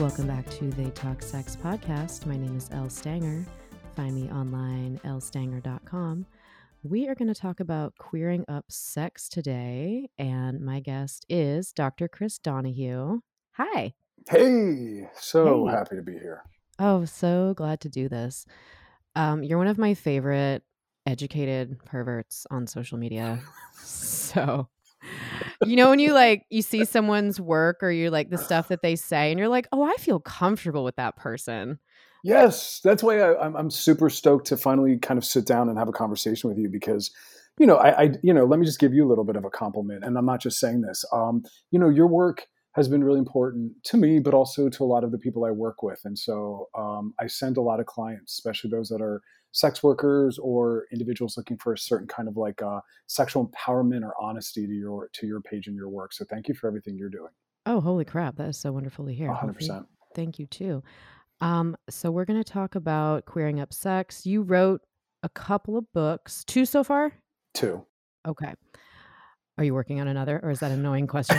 Welcome back to the Talk Sex podcast. My name is Elle Stanger. Find me online, ellestanger.com. We are going to talk about queering up sex today, and my guest is Dr. Chris Donaghue. Hi. Hey, so Hey. happy to be here. Oh, so glad to do this. Um, you're one of my favorite educated perverts on social media. So, you know, when you like, you see someone's work or you like the stuff that they say, and you're like, oh, I feel comfortable with that person. Yes, that's why I, I'm, I'm super stoked to finally kind of sit down and have a conversation with you because, you know, I, I, you know, let me just give you a little bit of a compliment, and I'm not just saying this. Um, you know, your work has been really important to me, but also to a lot of the people I work with, and so um, I send a lot of clients, especially those that are sex workers or individuals looking for a certain kind of like uh, sexual empowerment or honesty to your to your page and your work. So thank you for everything you're doing. Oh, holy crap. That is so wonderful to hear. Hundred percent. Thank you, too. Um, so, we're going to talk about queering up sex. You wrote a couple of books, two so far? Two. Okay. Are you working on another, or is that an annoying question?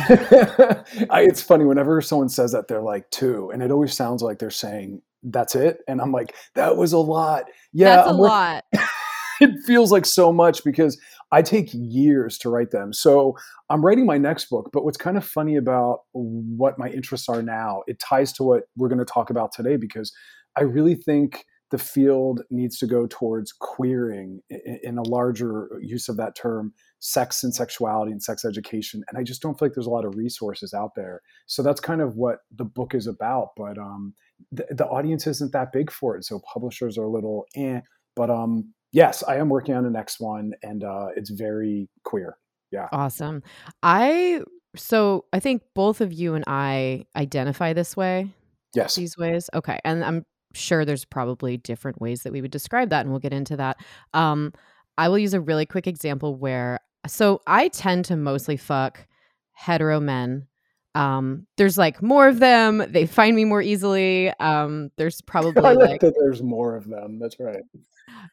I, it's funny whenever someone says that they're like two, and it always sounds like they're saying that's it, and I'm like that was a lot. Yeah, That's a I'm lot. it feels like so much because I take years to write them. So I'm writing my next book, but what's kind of funny about what my interests are now, it ties to what we're going to talk about today because I really think the field needs to go towards queering in a larger use of that term sex and sexuality and sex education and i just don't feel like there's a lot of resources out there so that's kind of what the book is about but um, the, the audience isn't that big for it so publishers are a little eh but um yes i am working on the next one and uh it's very queer Yeah, Awesome. I, so I think both of you and I identify this way, yes these ways. Okay. And I'm sure there's probably different ways that we would describe that, and we'll get into that. Um, I will use a really quick example where, so I tend to mostly fuck hetero men. Um, there's like more of them. They find me more easily. Um, there's probably i like that there's more of them that's right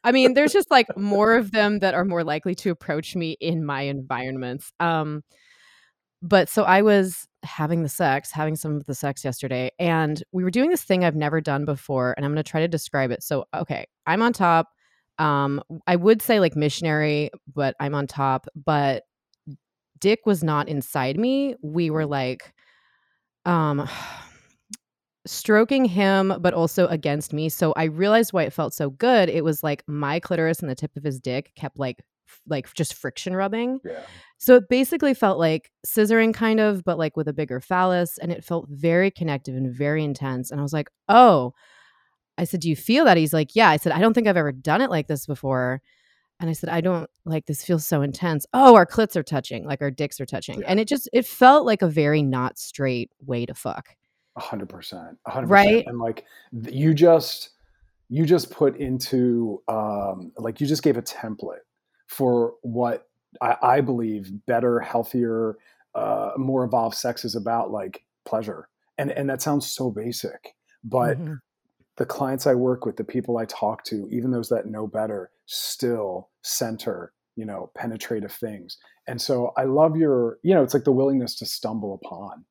I mean, there's just like more of them that are more likely to approach me in my environments. Um, but so I was having the sex, having some of the sex yesterday, and we were doing this thing I've never done before, and I'm going to try to describe it. So, okay, I'm on top. Um, I would say like missionary, but I'm on top. But Dick was not inside me. We were like, um, stroking him but also against me so i realized why it felt so good it was like my clitoris and the tip of his dick kept like f- like just friction rubbing yeah. so it basically felt like scissoring kind of but like with a bigger phallus and it felt very connective and very intense and i was like oh. I said do you feel that? He's like yeah. I said i don't think i've ever done it like this before and i said i don't like this feels so intense oh our clits are touching like our dicks are touching Yeah. and it just it felt like a very not straight way to fuck A hundred percent, hundred Right? And like you just you just put into um, like you just gave a template for what I, I believe better, healthier, uh, more evolved sex is about, like pleasure. And and that sounds so basic, but Mhm. The clients I work with, the people I talk to, even those that know better, still center, you know, penetrative things. And so I love your, you know, it's like the willingness to stumble upon.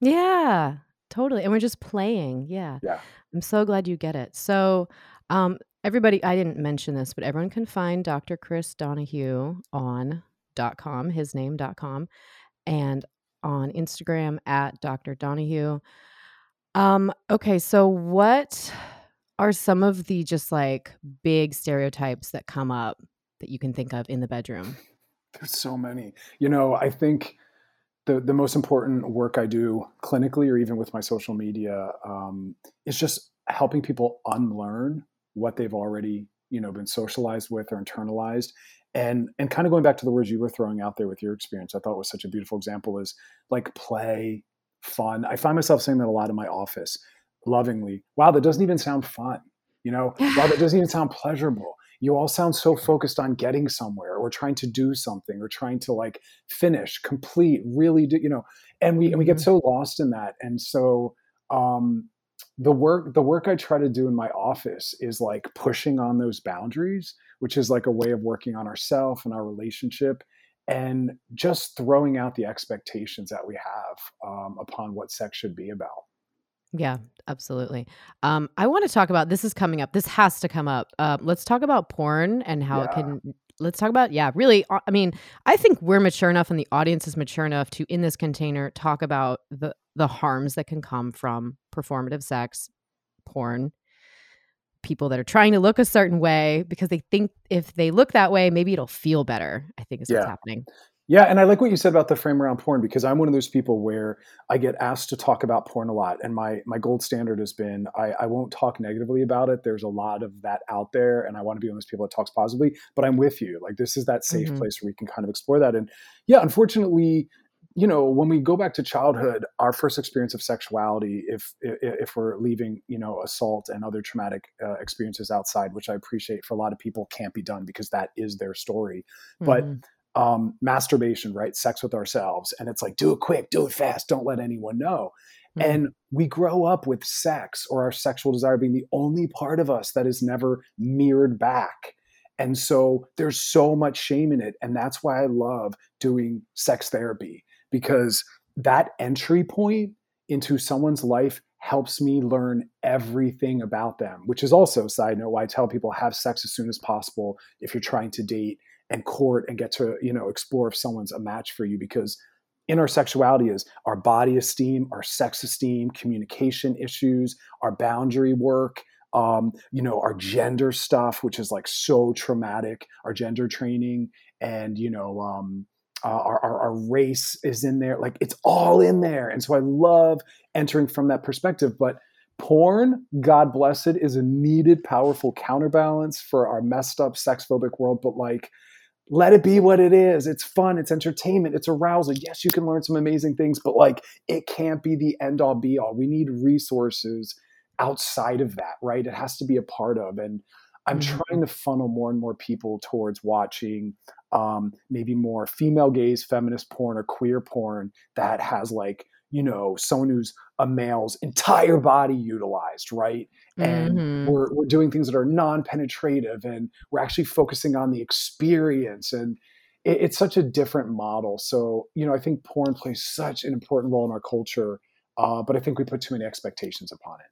Yeah, totally. And we're just playing. Yeah. Yeah. I'm so glad you get it. So, um, everybody, I didn't mention this, but everyone can find Dr. Chris Donaghue on dot .com, his name dot .com, and on Instagram at Dr. Donaghue. Um, okay, so what are some of the just like big stereotypes that come up that you can think of in the bedroom? There's so many. You know, I think the the most important work I do clinically or even with my social media um, is just helping people unlearn what they've already you know been socialized with or internalized. And and kind of going back to the words you were throwing out there with your experience, I thought was such a beautiful example is like play, fun. I find myself saying that a lot in my office, lovingly. Wow, that doesn't even sound fun. You know, wow, that doesn't even sound pleasurable. You all sound so focused on getting somewhere or trying to do something or trying to like finish complete really do you know? And we and we get so lost in that. And so um the work the work i try to do in my office is like pushing on those boundaries which is like a way of working on ourself and our relationship and just throwing out the expectations that we have um, upon what sex should be about Yeah, absolutely. Um, I want to talk about this is coming up. This has to come up. Uh, let's talk about porn and how it can. Let's talk about yeah, really. uh, I mean, I think we're mature enough, and the audience is mature enough to in this container talk about the the harms that can come from performative sex, porn, people that are trying to look a certain way because they think if they look that way, maybe it'll feel better. I think is what's happening. Yeah, and I like what you said about the frame around porn because I'm one of those people where I get asked to talk about porn a lot, and my my gold standard has been I, I won't talk negatively about it. There's a lot of that out there, and I want to be one of those people that talks positively. But I'm with you. Like this is that safe Mhm. place where we can kind of explore that. And yeah, unfortunately, you know, when we go back to childhood, our first experience of sexuality, if if, we're leaving, you know, assault and other traumatic uh, experiences outside, which I appreciate for a lot of people, can't be done because that is their story. But Mhm. Um, masturbation, right? Sex with ourselves. And it's like, do it quick, do it fast, don't let anyone know. Mhm. And we grow up with sex or our sexual desire being the only part of us that is never mirrored back. And so there's so much shame in it. And that's why I love doing sex therapy because that entry point into someone's life helps me learn everything about them, which is also, side note, why I tell people have sex as soon as possible if you're trying to date and court and get to you know explore if someone's a match for you because in our sexuality is our body esteem our sex esteem communication issues our boundary work um, you know our gender stuff which is like so traumatic our gender training and you know um, uh, our, our, our race is in there like it's all in there. And so i love entering from that perspective but porn god bless it is a needed powerful counterbalance for our messed up sex phobic world. But like let it be what it is. It's fun, it's entertainment, it's arousal. Yes, you can learn some amazing things, but like it can't be the end all be all. We need resources outside of that, right? It has to be a part of. And I'm Mhm. trying to funnel more and more people towards watching um, maybe more female gaze, feminist porn, or queer porn that has like, you know, someone who's a male's entire body utilized, right? And Mhm. we're, we're doing things that are non-penetrative and we're actually focusing on the experience and it, it's such a different model so you know i think porn plays such an important role in our culture uh, but i think we put too many expectations upon it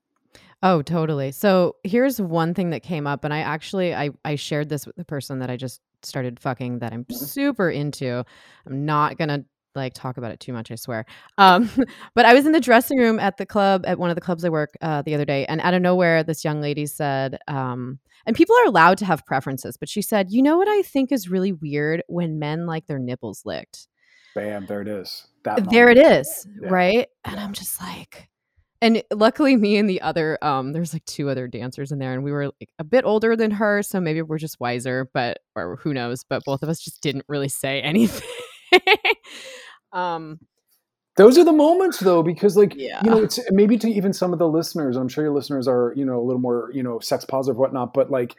Oh, totally. So here's one thing that came up, and I actually I I shared this with the person that I just started fucking that I'm Mhm. super into. I'm not gonna like talk about it too much, I swear. Um, but I was in the dressing room at the club at one of the clubs I work uh, the other day, and out of nowhere, this young lady said, um, and people are allowed to have preferences, but she said, "You know what I think is really weird when men like their nipples licked." bam there it is that there it is Yeah. right and Yeah. i'm just like and luckily me and the other um there's like two other dancers in there and we were like a bit older than her so maybe we're just wiser but or who knows but both of us just didn't really say anything um those are the moments though because like yeah. you know it's maybe to even some of the listeners i'm sure your listeners are you know a little more you know sex positive whatnot but like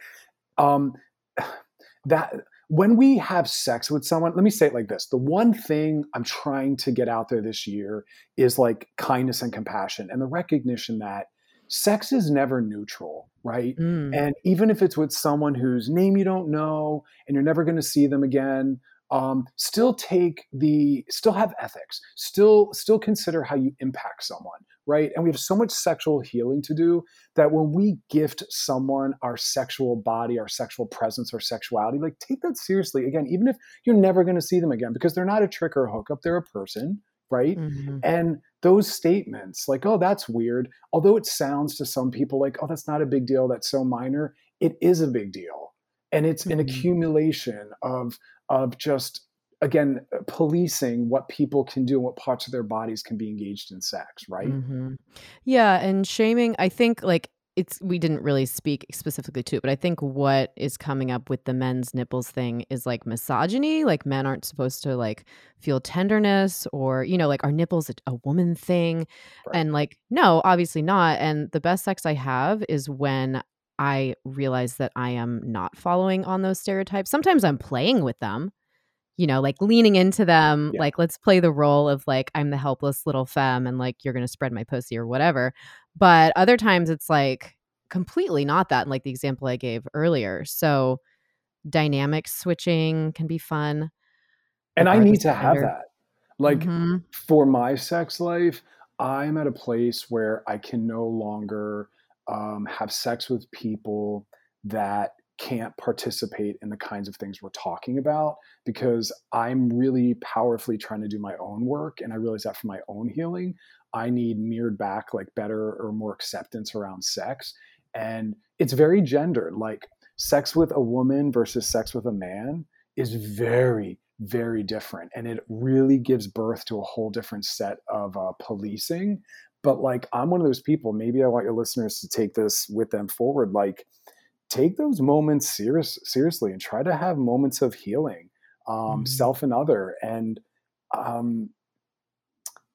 um that when we have sex with someone let me say it like this. The one thing i'm trying to get out there this year is like kindness and compassion and the recognition that sex is never neutral right? Mm. and even if it's with someone whose name you don't know and you're never going to see them again um, still take the still have ethics still still consider how you impact someone right and we have so much sexual healing to do that when we gift someone our sexual body our sexual presence our sexuality like take that seriously again even if you're never going to see them again because they're not a trick or a hookup they're a person right Mhm. and those statements like oh that's weird although it sounds to some people like oh that's not a big deal that's so minor it is a big deal and it's an Mhm. accumulation of of just again policing what people can do and what parts of their bodies can be engaged in sex right Mhm. Yeah, and shaming, I think like it's we didn't really speak specifically to it, but I think what is coming up with the men's nipples thing is like misogyny. Like men aren't supposed to like feel tenderness or, you know, like our nipples a, a woman thing. Right. And like, no, obviously not. And the best sex I have is when I realize that I am not following on those stereotypes. Sometimes I'm playing with them you know, like leaning into them, Yeah. like let's play the role of like I'm the helpless little femme and like you're gonna spread my pussy or whatever. But other times it's like completely not that, like the example I gave earlier. So dynamic switching can be fun. and i need to have that like Mhm. for my sex life I'm at a place where I can no longer um, have sex with people that can't participate in the kinds of things we're talking about because I'm really powerfully trying to do my own work. And I realize that for my own healing, I need mirrored back like better or more acceptance around sex. And it's very gendered. Like sex with a woman versus sex with a man is very, very different. And it really gives birth to a whole different set of uh, policing. But like, I'm one of those people, maybe I want your listeners to take this with them forward. Like, take those moments serious, seriously and try to have moments of healing, um, mm-hmm. self and other. And um,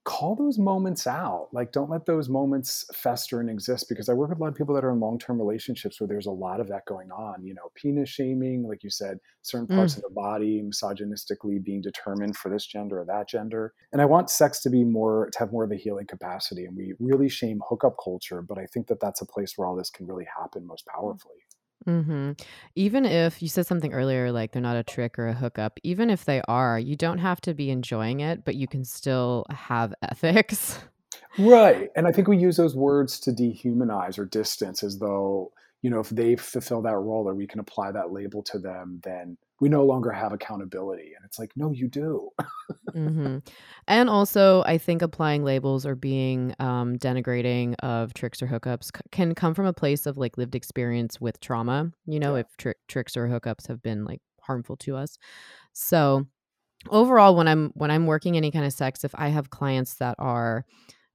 call those moments out. Like, don't let those moments fester and exist because I work with a lot of people that are in long term relationships where there's a lot of that going on. You know, penis shaming, like you said, certain parts mm. of the body misogynistically being determined for this gender or that gender. And I want sex to be more, to have more of a healing capacity. And we really shame hookup culture, but I think that that's a place where all this can really happen most mm. Powerfully. hmm Even if you said something earlier, like they're not a trick or a hookup, even if they are, you don't have to be enjoying it, but you can still have ethics. Right. And I think we use those words to dehumanize or distance as though, you know, if they fulfill that role or we can apply that label to them, then we no longer have accountability. And it's like, no, you do. hmm And also, I think applying labels or being um, denigrating of tricks or hookups c- can come from a place of like lived experience with trauma. You know, Yeah. if tri- tricks or hookups have been like harmful to us. So overall, when I'm when I'm working any kind of sex, if I have clients that are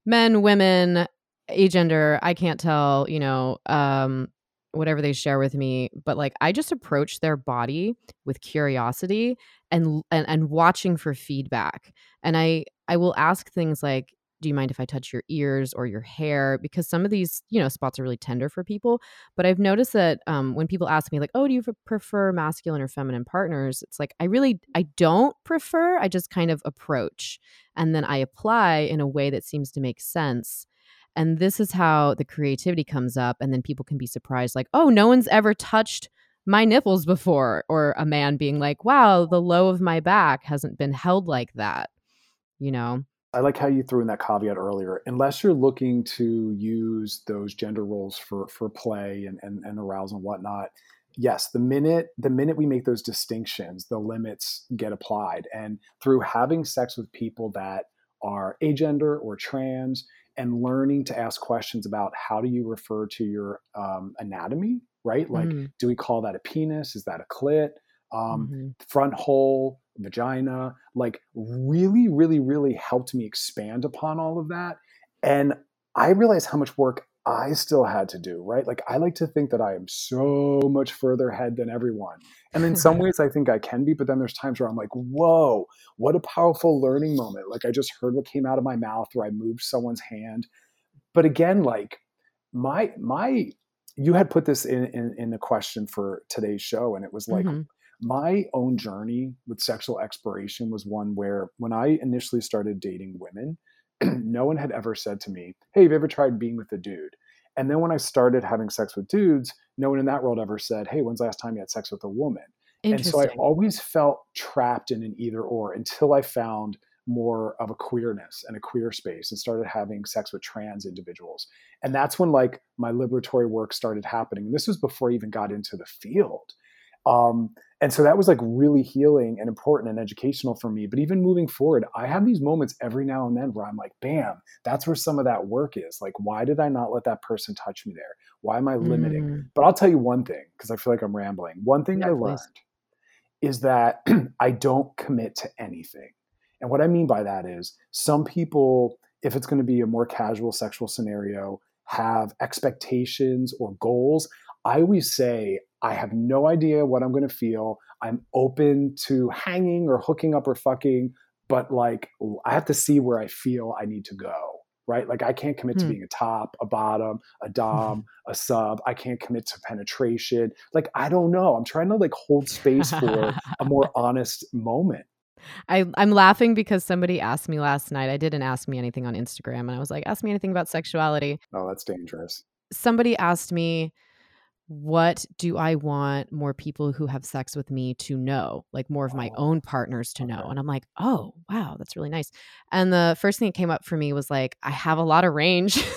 men, women, agender, I can't tell. You know, um, whatever they share with me but like i just approach their body with curiosity and and, and watching for feedback and i i will ask things like do you mind if i touch your ears or your hair? because some of these you know spots are really tender for people but i've noticed that um, when people ask me like oh do you prefer masculine or feminine partners? it's like i really i don't prefer i just kind of approach and then i apply in a way that seems to make sense and this is how the creativity comes up. And then people can be surprised, like, oh, no one's ever touched my nipples before. Or a man being like, wow, the low of my back hasn't been held like that, you know? I like how you threw in that caveat earlier. Unless you're looking to use those gender roles for for play and, and, and arousal and whatnot, yes, the minute the minute we make those distinctions, the limits get applied. And through having sex with people that are agender or trans, and learning to ask questions about how do you refer to your um, anatomy, right? Like, mm-hmm. do we call that a penis? Is that a clit? Um, mm-hmm. Front hole, vagina, like really, really, really helped me expand upon all of that. And I realized how much work I still had to do, right? Like I like to think that I am so much further ahead than everyone. And in some ways I think I can be, but then there's times where I'm like, whoa, what a powerful learning moment. Like I just heard what came out of my mouth or I moved someone's hand. But again, like my my you had put this in in, in the question for today's show, and it was like mm-hmm. my own journey with sexual exploration was one where when I initially started dating women, no one had ever said to me, Hey, have you ever tried being with a dude? And then when I started having sex with dudes, no one in that world ever said, Hey, when's the last time you had sex with a woman? And so I always felt trapped in an either or until I found more of a queerness and a queer space and started having sex with trans individuals. And that's when like my liberatory work started happening. And this was before I even got into the field. Um, and so that was like really healing and important and educational for me. But even moving forward, I have these moments every now and then where I'm like, bam, that's where some of that work is. Like, why did I not let that person touch me there? Why am I limiting? Mm. But I'll tell you one thing, because I feel like I'm rambling. One thing yeah, I learned is that I don't commit to anything. And what I mean by that is some people, if it's going to be a more casual sexual scenario, have expectations or goals. I always say, I have no idea what I'm going to feel. I'm open to hanging or hooking up or fucking, but like I have to see where I feel I need to go. Right. Like I can't commit to hmm. being a top, a bottom, a dom, a sub. I can't commit to penetration. Like I don't know. I'm trying to like hold space for a more honest moment. I, I'm laughing because somebody asked me last night. I didn't ask me anything on Instagram, and I was like, "Ask me anything about sexuality." Oh, that's dangerous. Somebody asked me, what do I want more people who have sex with me to know? Like more of my Oh, own partners to know. And I'm like, oh, wow, that's really nice. And the first thing that came up for me was like, I have a lot of range.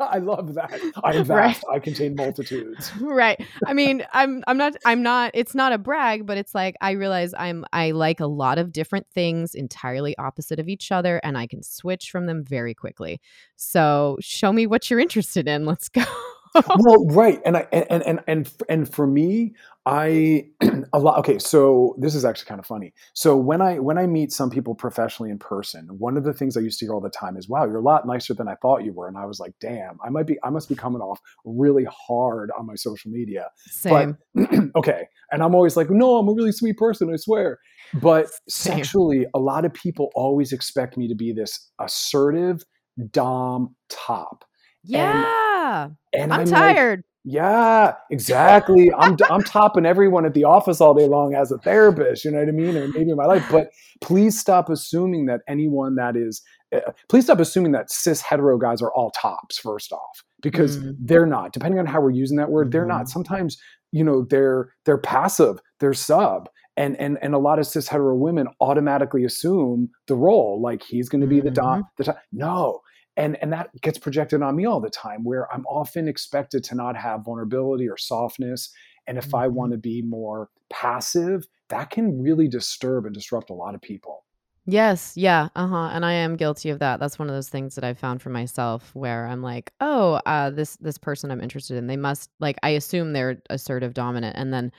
I love that. I am right. vast. I contain multitudes. right. I mean, I'm I'm not I'm not it's not a brag, but it's like I realize I'm I like a lot of different things entirely opposite of each other and I can switch from them very quickly. So, show me what you're interested in. Let's go. Well, right, and I and and and and for me, I a lot. Okay, so this is actually kind of funny. So when I when I meet some people professionally in person, one of the things I used to hear all the time is, "Wow, you're a lot nicer than I thought you were," and I was like, "Damn, I might be I must be coming off really hard on my social media." Same. But okay, and I'm always like, "No, I'm a really sweet person, I swear." But Same. sexually, a lot of people always expect me to be this assertive dom top. Yeah. And I'm I'm like, tired. yeah, exactly. I'm I'm topping everyone at the office all day long as a therapist. You know what I mean? Or maybe in my life. But please stop assuming that anyone that is. Uh, please stop assuming that cis hetero guys are all tops. First off, because Mm. they're not. Depending on how we're using that word, they're not. Mhm. Sometimes you know they're they're passive. They're sub. And, and and a lot of cis hetero women automatically assume the role like he's going to be the Mhm. dom the top. no and and that gets projected on me all the time where i'm often expected to not have vulnerability or softness and if i Mhm. want to be more passive that can really disturb and disrupt a lot of people Yes, yeah, uh-huh, and I am guilty of that. That's one of those things that I've found for myself where I'm like, "Oh, uh, this this person I'm interested in, they must like I assume they're assertive dominant and then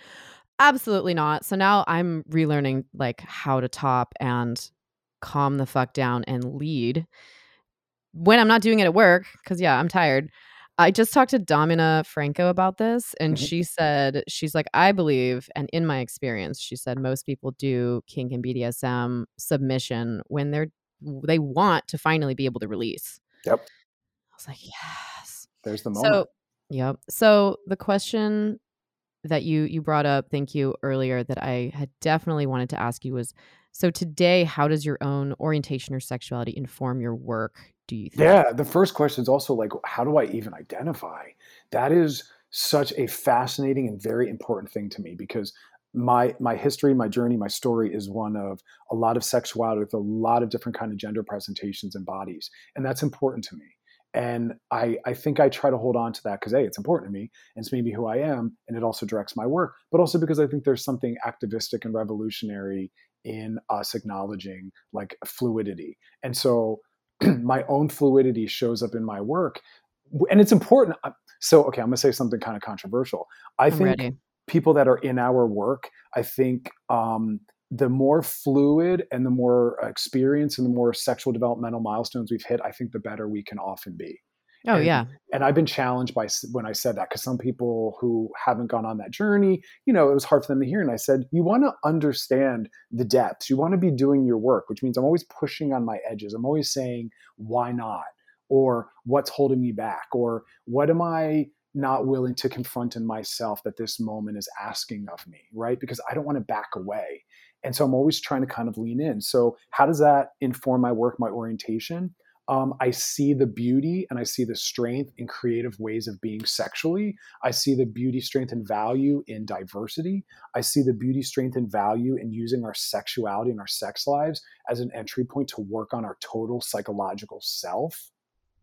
absolutely not." So now I'm relearning like how to top and calm the fuck down and lead when I'm not doing it at work cuz yeah, I'm tired. I just talked to Domina Franco about this and Mhm. she said she's like I believe and in my experience she said most people do kink and BDSM submission when they're they want to finally be able to release. yep I was like, "Yes." there's the moment So, yep. So the question that you you brought up, thank you earlier that I had definitely wanted to ask you was so today how does your own orientation or sexuality inform your work, do you think? yeah the first question is also like how do i even identify? That is such a fascinating and very important thing to me because my my history my journey my story is one of a lot of sexuality with a lot of different kind of gender presentations and bodies and that's important to me. And i i think i try to hold on to that because hey it's important to me and it's maybe who i am and it also directs my work but also because i think there's something activistic and revolutionary in us acknowledging like fluidity. And so my own fluidity shows up in my work. And it's important uh, so okay i'm going to say something kind of controversial. I I'm think ready. people that are in our work i think um, the more fluid and the more experience and the more sexual developmental milestones we've hit i think the better we can often be Oh and yeah. and I've been challenged by when I said that because some people who haven't gone on that journey, you know, it was hard for them to hear. And I said, you want to understand the depths. You want to be doing your work, which means I'm always pushing on my edges. I'm always saying, why not? Or what's holding me back? Or what am I not willing to confront in myself that this moment is asking of me, right? Because I don't want to back away. And so I'm always trying to kind of lean in. So, how does that inform my work, my orientation? Um, I see the beauty and I see the strength in creative ways of being sexually. I see the beauty, strength, and value in diversity. I see the beauty, strength, and value in using our sexuality and our sex lives as an entry point to work on our total psychological self.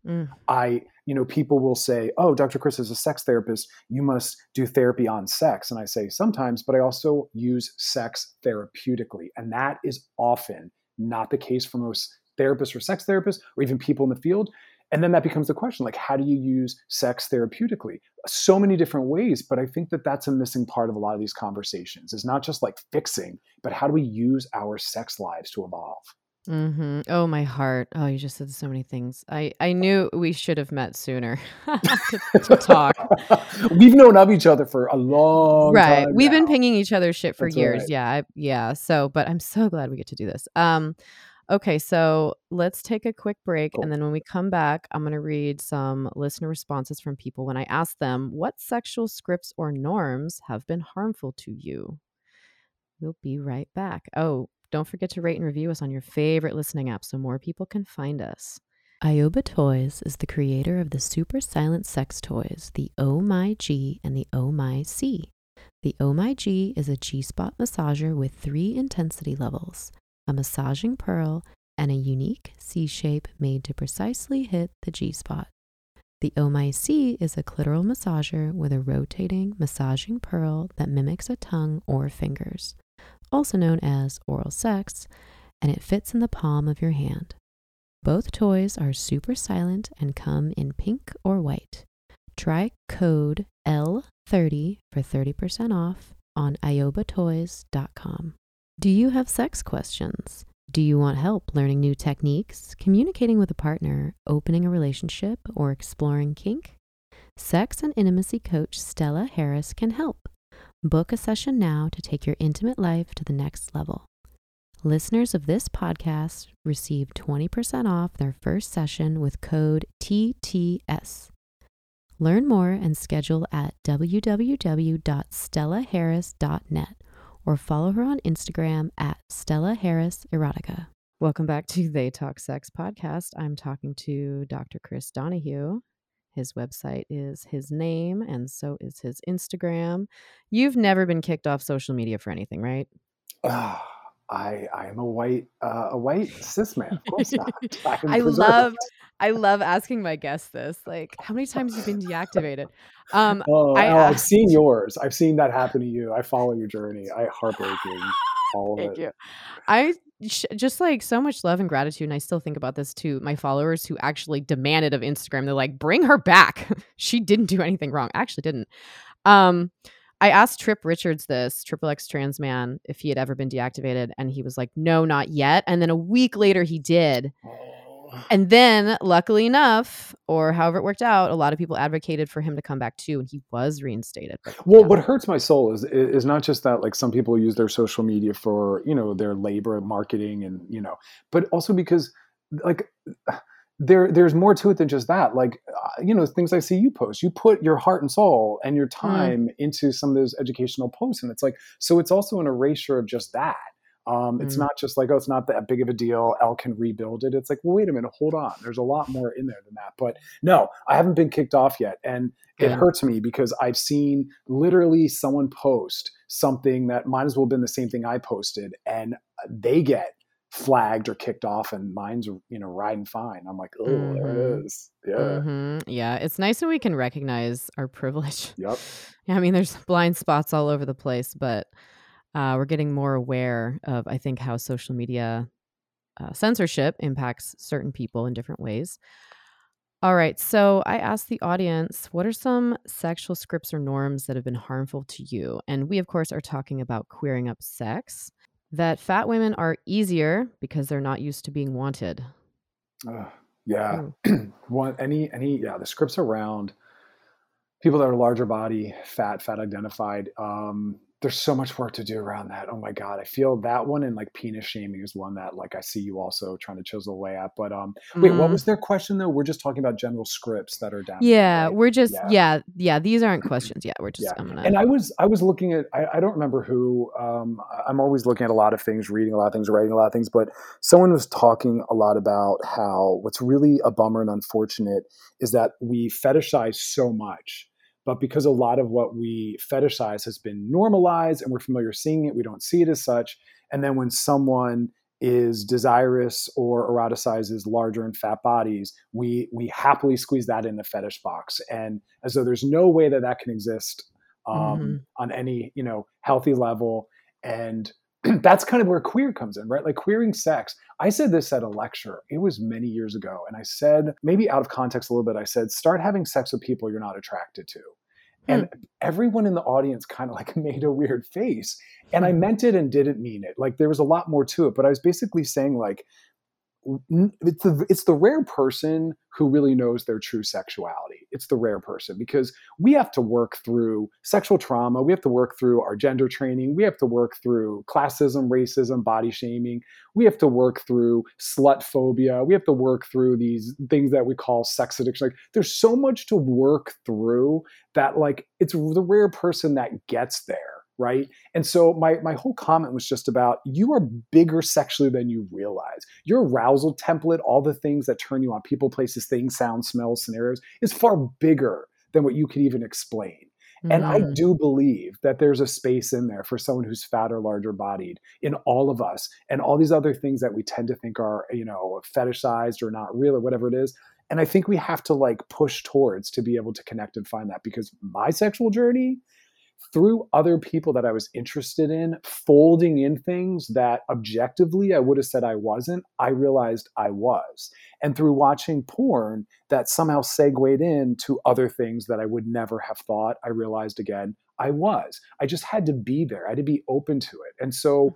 Mm. I, you know, people will say, Oh, Dr. Chris is a sex therapist. You must do therapy on sex. And I say, Sometimes, but I also use sex therapeutically. And that is often not the case for most therapists or sex therapists or even people in the field. And then that becomes the question like, how do you use sex therapeutically? So many different ways. But I think that that's a missing part of a lot of these conversations. It's not just like fixing, but how do we use our sex lives to evolve? Mm-hmm. Oh, my heart. Oh, you just said so many things. I I knew we should have met sooner to, to talk. We've known of each other for a long time. Right. We've been pinging each other shit for That's years. right. Yeah. I, yeah. So, but I'm so glad we get to do this. Um okay, so let's take a quick break Cool. and then when we come back, I'm going to read some listener responses from people when I asked them what sexual scripts or norms have been harmful to you. We'll be right back. Oh, don't forget to rate and review us on your favorite listening app so more people can find us. Ioba Toys is the creator of the super silent sex toys, the Oh My G and the Oh My C. The Oh My G is a G spot massager with three intensity levels, a massaging pearl, and a unique C shape made to precisely hit the G spot. The Oh My C is a clitoral massager with a rotating, massaging pearl that mimics a tongue or fingers, also known as oral sex, and it fits in the palm of your hand. Both toys are super silent and come in pink or white. Try code L30 for 30% off on iobatoys.com. Do you have sex questions? Do you want help learning new techniques, communicating with a partner, opening a relationship, or exploring kink? Sex and intimacy coach Stella Harris can help. Book a session now to take your intimate life to the next level. Listeners of this podcast receive 20% off their first session with code TTS. Learn more and schedule at www.stellaharris.net or follow her on Instagram at Stella Harris Erotica. Welcome back to They Talk Sex podcast. I'm talking to Dr. Chris Donaghue. His website is his name, and so is his Instagram. You've never been kicked off social media for anything, right? Ah. Uh, I I am a white uh, a white cis man. Of course not. I love I love asking my guests this. Like, how many times you've you been deactivated? Um, oh, I, have seen yours. I've seen that happen to you. I follow your journey. I heartbreaking all of Thank it. you. I sh- just like so much love and gratitude, and I still think about this to My followers who actually demanded of Instagram, they're like, "Bring her back. she didn't do anything wrong. Actually, didn't." Um, I asked Trip Richards this, Triple X trans man, if he had ever been deactivated, and he was like, "No, not yet." And then a week later, he did. Oh. And then, luckily enough, or however it worked out, a lot of people advocated for him to come back too, and he was reinstated. Well, yeah. what hurts my soul is is not just that like some people use their social media for you know their labor marketing and you know, but also because like there there's more to it than just that. Like uh, you know things I see you post, you put your heart and soul and your time into some of those educational posts, and it's like so it's also an erasure of just that. Um, it's Mm. not just like oh it's not that big of a deal. Elle can rebuild it. It's like well wait a minute, hold on. There's a lot more in there than that. But no, I haven't been kicked off yet, and it hurts me because I've seen literally someone post something that might as well have been the same thing I posted, and they get flagged or kicked off, and mine's you know riding fine. I'm like, oh, there Mhm. it is. Yeah. Mhm. Yeah, it's nice when we can recognize our privilege. Yep. Yeah, I mean, there's blind spots all over the place, but uh, we're getting more aware of, I think, how social media uh, censorship impacts certain people in different ways. All right, so I asked the audience, what are some sexual scripts or norms that have been harmful to you? And we, of course, are talking about queering up sex. That fat women are easier because they're not used to being wanted. Ugh, yeah. One any any yeah the scripts around people that are larger body, fat, fat identified. Um, there's so much work to do around that. Oh my god, I feel that one and like penis shaming is one that like I see you also trying to chisel away at. But um, wait, what Mm. was their question though? We're just talking about general scripts that are down. Yeah, right? we're just Yeah. yeah. yeah, These aren't questions. Yeah, we're just Yeah. I'm gonna And I was I was looking at I, I don't remember who um, I'm always looking at a lot of things, reading a lot of things, writing a lot of things. But someone was talking a lot about how what's really a bummer and unfortunate is that we fetishize so much, but because a lot of what we fetishize has been normalized and we're familiar seeing it, we don't see it as such. And then when someone is desirous or eroticizes larger and fat bodies, we we happily squeeze that in the fetish box, and as though there's no way that that can exist um, Mhm. on any you know healthy level and that's kind of where queer comes in right? Like queering sex. I said this at a lecture. It was many years ago and i said maybe out of context a little bit i said start having sex with people you're not attracted to. Hmm. And everyone in the audience kind of like made a weird face. And i hmm. meant it and didn't mean it. Like there was a lot more to it but i was basically saying like it's the it's the rare person who really knows their true sexuality. It's the rare person because we have to work through sexual trauma, we have to work through our gender training, we have to work through classism, racism, body shaming, we have to work through slut phobia, we have to work through these things that we call sex addiction. Like there's so much to work through that like it's the rare person that gets there right? And so my my whole comment was just about you are bigger sexually than you realize. Your arousal template, all the things that turn you on, people, places, things, sounds, smells, scenarios, is far bigger than what you could even explain. And I Mm. do believe that there's a space in there for someone who's fat or larger bodied in all of us and all these other things that we tend to think are, you know, fetishized or not real or whatever it is. And I think we have to like push towards to be able to connect and find that because my sexual journey through other people that I was interested in, folding in things that objectively I would have said I wasn't, I realized I was. And through watching porn, that somehow segued into other things that I would never have thought, I realized again, I was. I just had to be there, I had to be open to it. And so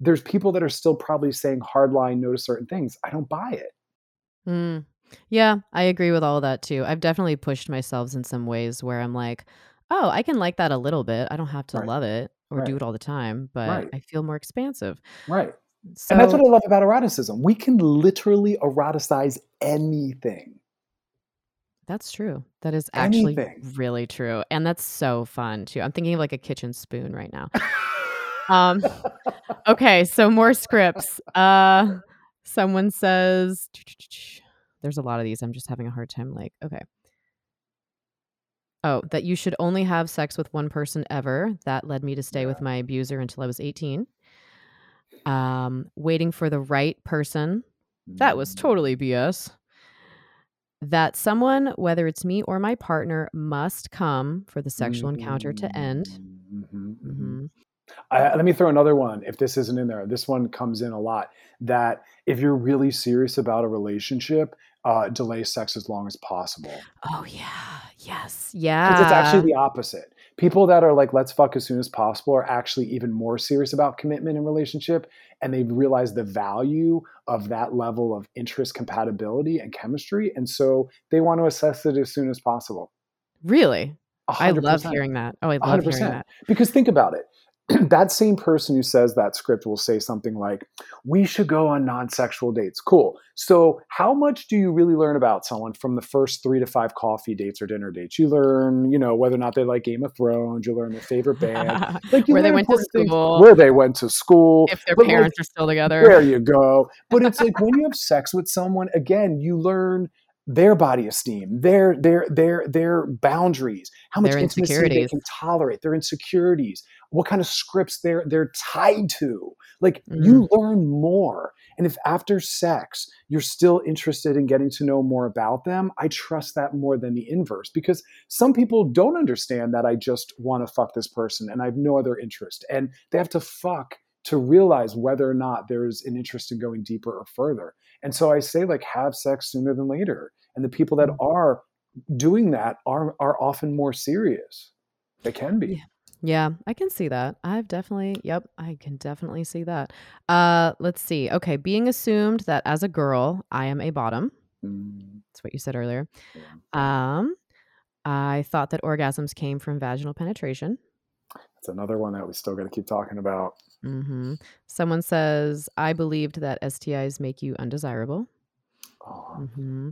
there's people that are still probably saying hardline no to certain things. I don't buy it. Mm. Yeah, I agree with all that too. I've definitely pushed myself in some ways where I'm like, oh, I can like that a little bit. I don't have to Right. love it or do it all the time, but Right. I feel more expansive. Right. And that's what I love about eroticism. We can literally eroticize anything. that's true. That is actually Anything. really true. And that's so fun too. I'm thinking of like a kitchen spoon right now. Um, okay, so more scripts. Uh, someone says, there's a lot of these. I'm just having a hard time. Like, okay. Oh, that you should only have sex with one person ever. That led me to stay with my abuser until I was 18. Um, waiting for the right person. That was Mm. totally BS. That someone, whether it's me or my partner, must come for the sexual encounter to end. Mhm, mhm, mhm. hmm I, let me throw another one if this isn't in there. This one comes in a lot. That if you're really serious about a relationship, uh, delay sex as long as possible. Oh yeah, yes, Because it's actually the opposite. People that are like, let's fuck as soon as possible are actually even more serious about commitment and relationship. And they realize the value of that level of interest, compatibility, and chemistry. And so they want to assess it as soon as possible. Really, A I hundred love hearing that. Oh, I love hundred hearing that. Because think about it. that same person who says that script will say something like, We should go on non sexual dates. Cool. So, how much do you really learn about someone from the first three to five coffee dates or dinner dates? You learn, you know, whether or not they like Game of Thrones, you learn their favorite band, like Where they went to important things, school, where they went to school, if their but like, parents are still together. there you go. But it's like when you have sex with someone, again, you learn their body esteem, their their their their boundaries, how much Their intimacy they can tolerate, their insecurities, what kind of scripts they're they're tied to. Like Mm. you learn more. And if after sex you're still interested in getting to know more about them, I trust that more than the inverse because some people don't understand that I just want to fuck this person and I have no other interest. And they have to fuck to realize whether or not there's an interest in going deeper or further. And so I say like have sex sooner than later. And the people that Mm. are doing that are are often more serious. They can be. Yeah. Yeah, I can see that. I've definitely, yep, I can definitely see that. Uh, let's see. Okay, being assumed that as a girl, I am a bottom. Mm, That's what you said earlier. yeah. Um, I thought that orgasms came from vaginal penetration. That's another one that we still got to keep talking about. hmm Someone says, I believed that STIs make you undesirable. Oh, hmm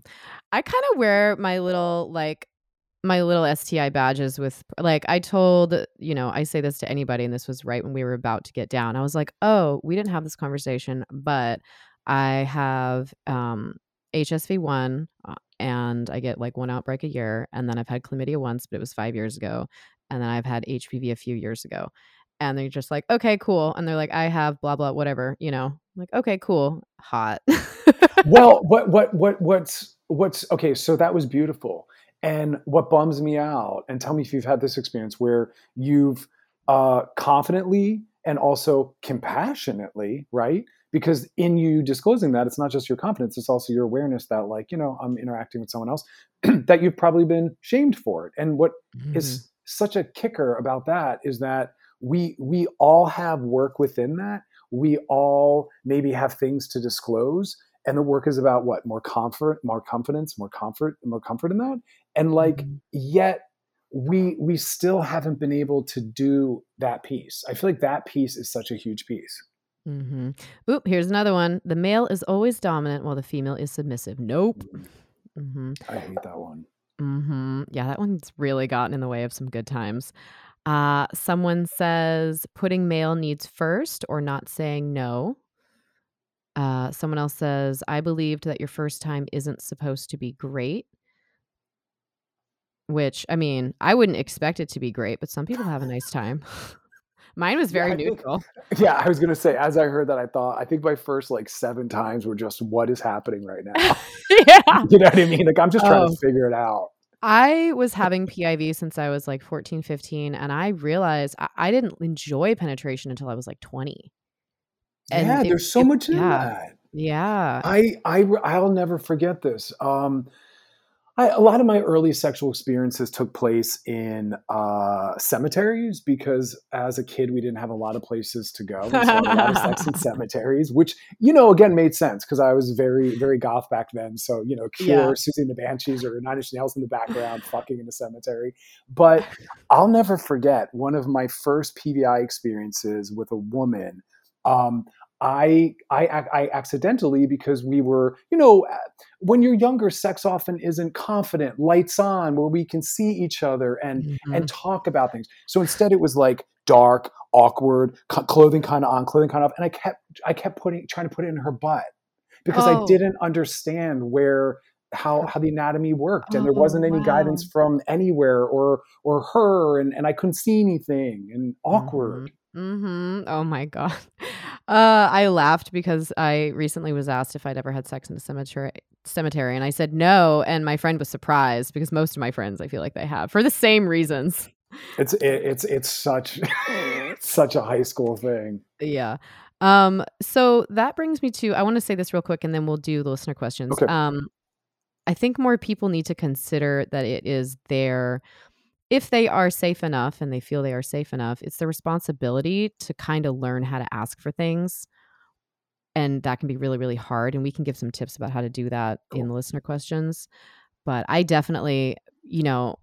I kind of wear my little like my little STI badges with like I told, you know, I say this to anybody and this was right when we were about to get down. I was like, "Oh, we didn't have this conversation, but I have um HSV1 uh, and I get like one outbreak a year and then I've had chlamydia once, but it was 5 years ago, and then I've had HPV a few years ago." And they're just like, "Okay, cool." And they're like, "I have blah blah whatever, you know." I'm like, "Okay, cool. Hot." well, what what what what's what's okay? So that was beautiful. And what bums me out, and tell me if you've had this experience where you've uh, confidently and also compassionately, right? Because in you disclosing that, it's not just your confidence; it's also your awareness that, like, you know, I'm interacting with someone else that you've probably been shamed for it. And what Mhm. is such a kicker about that is that we we all have work within that. We all maybe have things to disclose, and the work is about what more comfort, more confidence, more comfort, more comfort in that. And like, Mhm. yet we we still haven't been able to do that piece. I feel like that piece is such a huge piece. hmm Oop, here's another one. The male is always dominant while the female is submissive. Nope. Mm, hmm I hate that one. hmm Yeah, that one's really gotten in the way of some good times. Uh, someone says putting male needs first or not saying no. Uh, someone else says, I believed that your first time isn't supposed to be great. Which, I mean, I wouldn't expect it to be great, but some people have a nice time. Mine was very yeah, neutral. Think, yeah, I was gonna say, as I heard that, I thought I think my first like seven times were just what is happening right now. yeah. You know what I mean? Like I'm just trying to figure it out. I was having PIV since I was like 14, 15, and I realized I, I didn't enjoy penetration until I was like 20. And yeah, it, there's so it, much in yeah, that. Yeah. I I I'll never forget this. Um I, a lot of my early sexual experiences took place in uh, cemeteries because as a kid we didn't have a lot of places to go. A lot of sex in cemeteries, which you know again made sense because I was very very goth back then. So you know, Cure, yeah. Siouxsie and the Banshees, or Nine Inch Nails in the background, fucking in the cemetery. But I'll never forget one of my first PVI experiences with a woman. Um, I, I, I accidentally because we were, you know, uh, when you're younger, sex often isn't confident, lights on, where we can see each other and mm-hmm. and talk about things. So instead, it was like dark, awkward, clothing kind of on, clothing kind of off, and I kept I kept putting trying to put it in her butt because oh. I didn't understand where how how the anatomy worked and there wasn't any wow. guidance from anywhere or or her and, and I couldn't see anything and awkward. Mm-hmm. Mm-hmm. Oh my god. Uh, I laughed because I recently was asked if I'd ever had sex in a cemetery cemetery and I said no and my friend was surprised because most of my friends I feel like they have for the same reasons. It's it, it's it's such such a high school thing. Yeah. Um so that brings me to I want to say this real quick and then we'll do the listener questions. Okay. Um I think more people need to consider that it is their if they are safe enough and they feel they are safe enough, it's their responsibility to kind of learn how to ask for things. And that can be really, really hard. And we can give some tips about how to do that cool. in the listener questions. But I definitely, you know,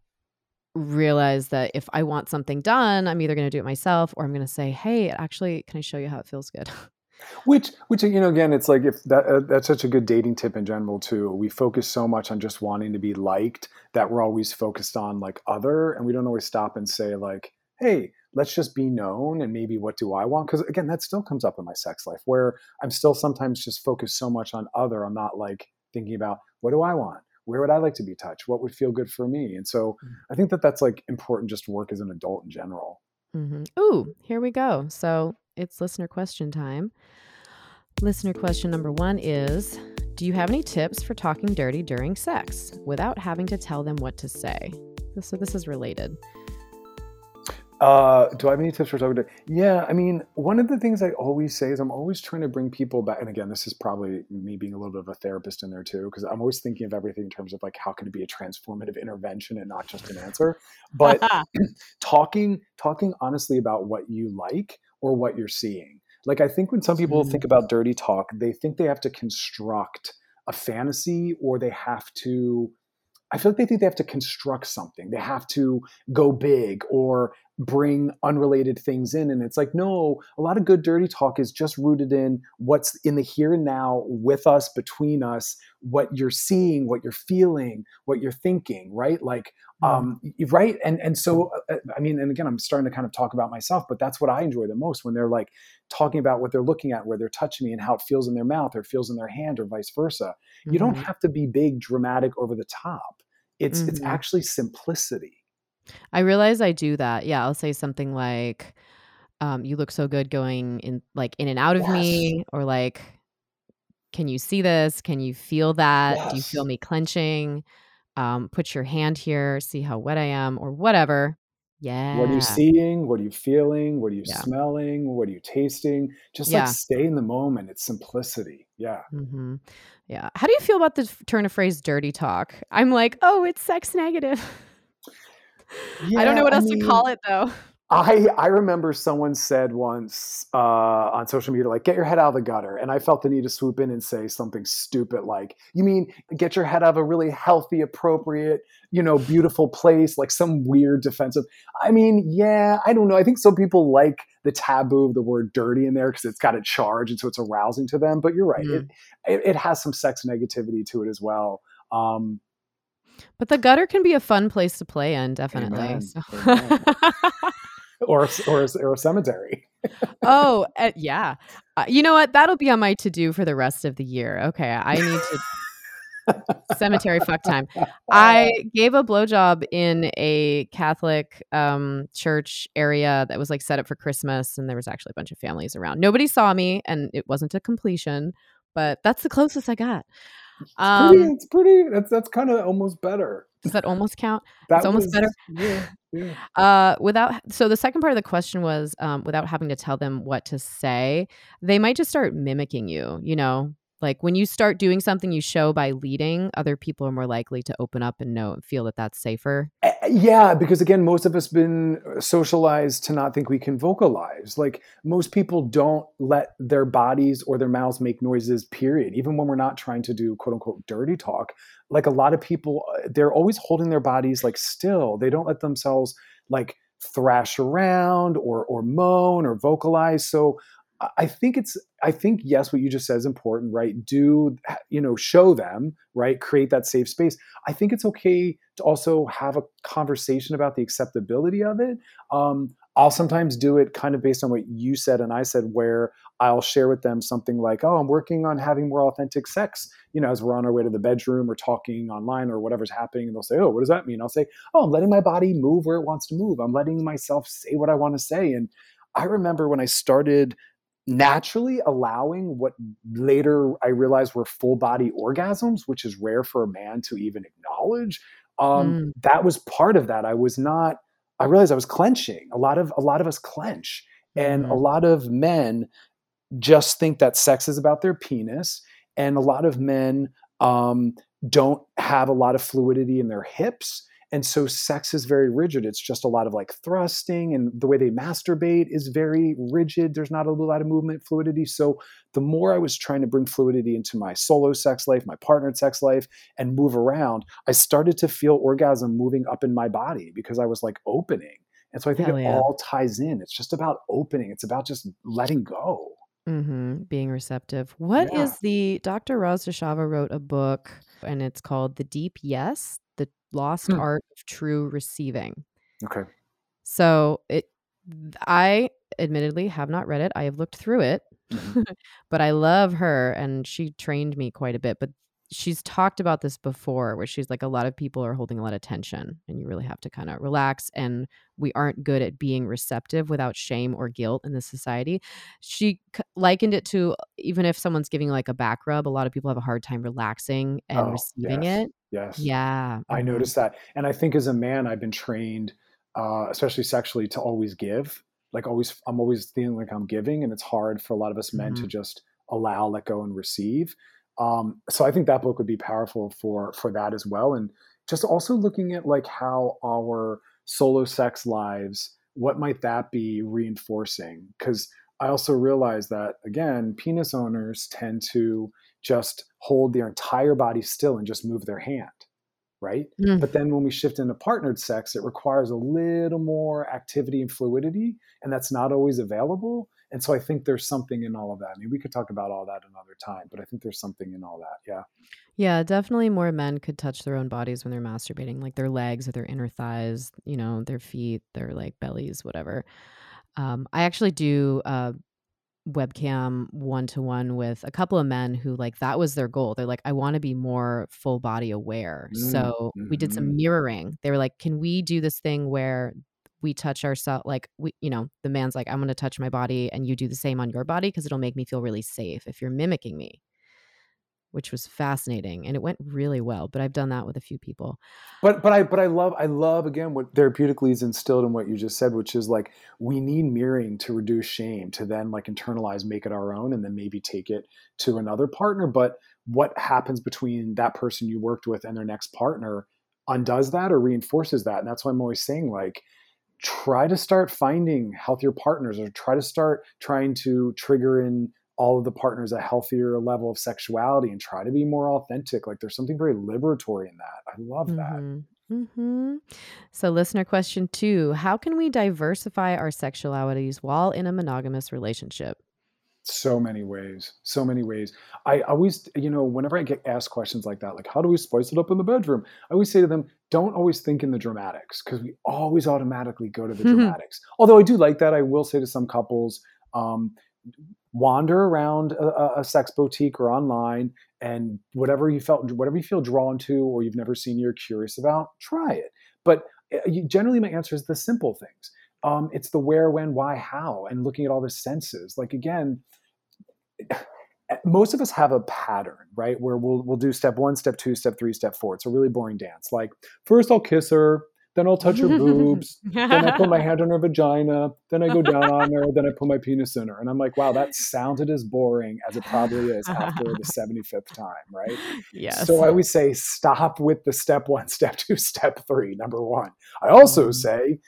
realize that if I want something done, I'm either going to do it myself or I'm going to say, hey, actually, can I show you how it feels good? Which, which you know, again, it's like if that uh, that's such a good dating tip in general too. We focus so much on just wanting to be liked that we're always focused on like other, and we don't always stop and say like, hey, let's just be known, and maybe what do I want? Because again, that still comes up in my sex life where I'm still sometimes just focused so much on other. I'm not like thinking about what do I want where would I like to be touched? What would feel good for me? And so mm. I think that that's like important just to work as an adult in general. Mm-hmm. Ooh, here we go. So it's listener question time. Listener question number one is Do you have any tips for talking dirty during sex without having to tell them what to say? So this is related. Uh, do I have any tips for talking to? Yeah, I mean, one of the things I always say is I'm always trying to bring people back. And again, this is probably me being a little bit of a therapist in there too, because I'm always thinking of everything in terms of like how can it be a transformative intervention and not just an answer. But talking, talking honestly about what you like or what you're seeing. Like I think when some people think mm. about dirty talk, they think they have to construct a fantasy or they have to I feel like they think they have to construct something. They have to go big or bring unrelated things in. And it's like, no, a lot of good dirty talk is just rooted in what's in the here and now with us, between us, what you're seeing, what you're feeling, what you're thinking, right? Like, um, right. And, and so, uh, uh, I mean, and again, I'm starting to kind of talk about myself, but that's what I enjoy the most when they're like talking about what they're looking at, where they're touching me and how it feels in their mouth or feels in their hand or vice versa. Mm-hmm. You don't mm-hmm. have to be big, dramatic, over the top. It's, mm-hmm. it's actually simplicity I realize I do that. Yeah, I'll say something like, um, "You look so good going in, like in and out of Yes. me," or like, "Can you see this? Can you feel that? Do you feel me clenching? Um, put your hand here. See how wet I am, or whatever." Yeah. What are you seeing? What are you feeling? What are you Yeah. smelling? What are you tasting? Just like stay in the moment. It's simplicity. Yeah. hmm Yeah. How do you feel about the turn of phrase "dirty talk"? I'm like, "Oh, it's sex negative." I don't know what I else to call it though. I I remember someone said once uh, on social media, like, "Get your head out of the gutter," and I felt the need to swoop in and say something stupid like, "You mean get your head out of a really healthy, appropriate, you know, beautiful place, like some weird defensive?" I mean, yeah, I don't know. I think some people like the taboo of the word "dirty" in there because it's got a charge, and so it's arousing to them. But you're right; it, Mm. it it has some sex negativity to it as well. Um, But the gutter can be a fun place to play in, definitely. amen. So Amen. or or, or a cemetery. oh uh, yeah, uh, you know what? That'll be on my to do for the rest of the year. Okay, I need to cemetery fuck time. I gave a blowjob in a Catholic um, church area that was like set up for Christmas, and there was actually a bunch of families around. Nobody saw me, and it wasn't a completion, but that's the closest I got. Um, pretty, it's pretty. That's that's kind of almost better. Does that almost count? That it's almost was, better. Yeah, yeah. Uh, without so the second part of the question was um, without having to tell them what to say, they might just start mimicking you. You know, like when you start doing something you show by leading, other people are more likely to open up and know and feel that that's safer. Yeah, because again, most of us been socialized to not think we can vocalize. Like most people don't let their bodies or their mouths make noises. Period. Even when we're not trying to do quote unquote dirty talk, like a lot of people, uh, they're always holding their bodies like still. They don't let themselves like thrash around or or moan or vocalize. So I think it's I think yes, what you just said is important, right? Do you know show them, right? Create that safe space. I think it's okay to also have a conversation about the acceptability of it. Um, I'll sometimes do it kind of based on what you said and I said, where I'll share with them something like, "Oh, I'm working on having more authentic sex." You know, as we're on our way to the bedroom or talking online or whatever's happening, and they'll say, "Oh, what does that mean?" I'll say, "Oh, I'm letting my body move where it wants to move. I'm letting myself say what I want to say." And I remember when I started naturally allowing what later I realized were full body orgasms, which is rare for a man to even acknowledge. Um, mm. That was part of that. I was not. I realized I was clenching. A lot of a lot of us clench, and mm. a lot of men just think that sex is about their penis, and a lot of men um, don't have a lot of fluidity in their hips and so sex is very rigid. It's just a lot of like thrusting, and the way they masturbate is very rigid. There's not a lot of movement fluidity. So the more I was trying to bring fluidity into my solo sex life, my partnered sex life, and move around, I started to feel orgasm moving up in my body because I was like opening. And so I think Hell it yeah. all ties in. It's just about opening. It's about just letting go. Mm-hmm. Being receptive. What yeah. is the Dr. Roz Dischiavo wrote a book and it's called The Deep Yes lost hmm. art of true receiving. Okay. So it I admittedly have not read it. I have looked through it. Mm-hmm. but I love her and she trained me quite a bit. But she's talked about this before where she's like a lot of people are holding a lot of tension and you really have to kind of relax and we aren't good at being receptive without shame or guilt in this society she likened it to even if someone's giving like a back rub a lot of people have a hard time relaxing and oh, receiving yes, it yes yeah i mm-hmm. noticed that and i think as a man i've been trained uh, especially sexually to always give like always i'm always feeling like i'm giving and it's hard for a lot of us men mm-hmm. to just allow let go and receive um, so I think that book would be powerful for for that as well, and just also looking at like how our solo sex lives, what might that be reinforcing? Because I also realize that again, penis owners tend to just hold their entire body still and just move their hand, right? Mm. But then when we shift into partnered sex, it requires a little more activity and fluidity, and that's not always available. And so I think there's something in all of that. I mean, we could talk about all that another time, but I think there's something in all that. Yeah. Yeah, definitely more men could touch their own bodies when they're masturbating, like their legs or their inner thighs, you know, their feet, their like bellies, whatever. Um, I actually do uh, webcam one to one with a couple of men who like that was their goal. They're like, I want to be more full body aware. Mm-hmm. So we did some mm-hmm. mirroring. They were like, Can we do this thing where we touch ourselves like we you know the man's like i'm going to touch my body and you do the same on your body because it'll make me feel really safe if you're mimicking me. Which was fascinating and it went really well but i've done that with a few people. But but i but i love i love again what therapeutically is instilled in what you just said which is like we need mirroring to reduce shame to then like internalize make it our own and then maybe take it to another partner but what happens between that person you worked with and their next partner undoes that or reinforces that and that's why i'm always saying like try to start finding healthier partners or try to start trying to trigger in all of the partners a healthier level of sexuality and try to be more authentic like there's something very liberatory in that i love that mm-hmm. Mm-hmm. So, listener question two How can we diversify our sexualities while in a monogamous relationship? So many ways. So many ways. I always, you know, whenever I get asked questions like that, like how do we spice it up in the bedroom? I always say to them, don't always think in the dramatics because we always automatically go to the dramatics. Although I do like that. I will say to some couples, um, wander around a, a, sex boutique or online and whatever you felt whatever you feel drawn to or you've never seen you're curious about try it but uh, generally my answer is the simple things um, it's the where when why how and looking at all the senses like again most of us have a pattern right where we'll, we'll do step one step two step three step four it's a really boring dance like first i'll kiss her then I'll touch her boobs. then I put my hand on her vagina. Then I go down on her. Then I put my penis in her. And I'm like, wow, that sounded as boring as it probably is after the 75th time, right? Yes. So I always say, stop with the step one, step two, step three, number one. I also mm. say,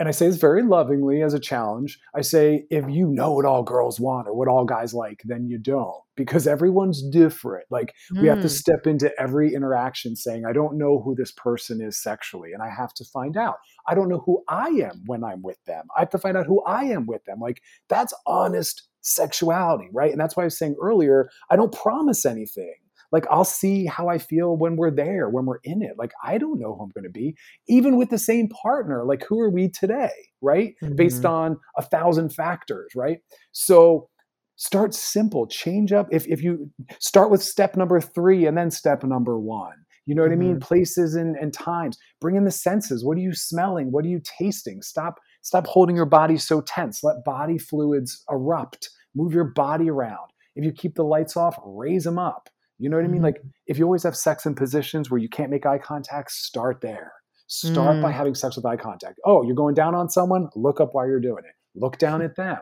and I say this very lovingly as a challenge. I say, if you know what all girls want or what all guys like, then you don't because everyone's different. Like mm. we have to mm. step into every interaction saying, I don't know who this person is sexually, and I have to find out. I don't know who I am when I'm with them. I have to find out who I am with them. Like that's honest sexuality, right? And that's why I was saying earlier, I don't promise anything like I'll see how I feel when we're there, when we're in it. Like I don't know who I'm going to be, even with the same partner. Like who are we today, right? Mm-hmm. Based on a thousand factors, right? So start simple, change up. If if you start with step number three and then step number one. You know what mm-hmm. I mean? Mm-hmm. Places and, and times. Bring in the senses. What are you smelling? What are you tasting? Stop stop holding your body so tense. Let body fluids erupt. Move your body around. If you keep the lights off, raise them up. You know what I mean? Like mm-hmm. if you always have sex in positions where you can't make eye contact, start there. Start mm. by having sex with eye contact. Oh, you're going down on someone? Look up while you're doing it. Look down at them.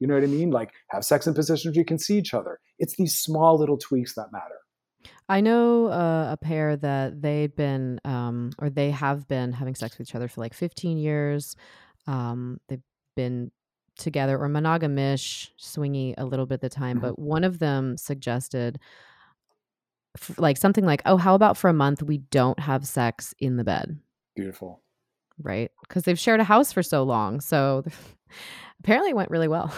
You know what I mean? Like have sex in positions where you can see each other. It's these small little tweaks that matter. I know uh, a pair that they've been, um, or they have been having sex with each other for like 15 years. Um, they've been together or monogamish, swingy a little bit the time, mm-hmm. but one of them suggested like something like, "Oh, how about for a month we don't have sex in the bed?" Beautiful. Right? Cuz they've shared a house for so long. So apparently it went really well.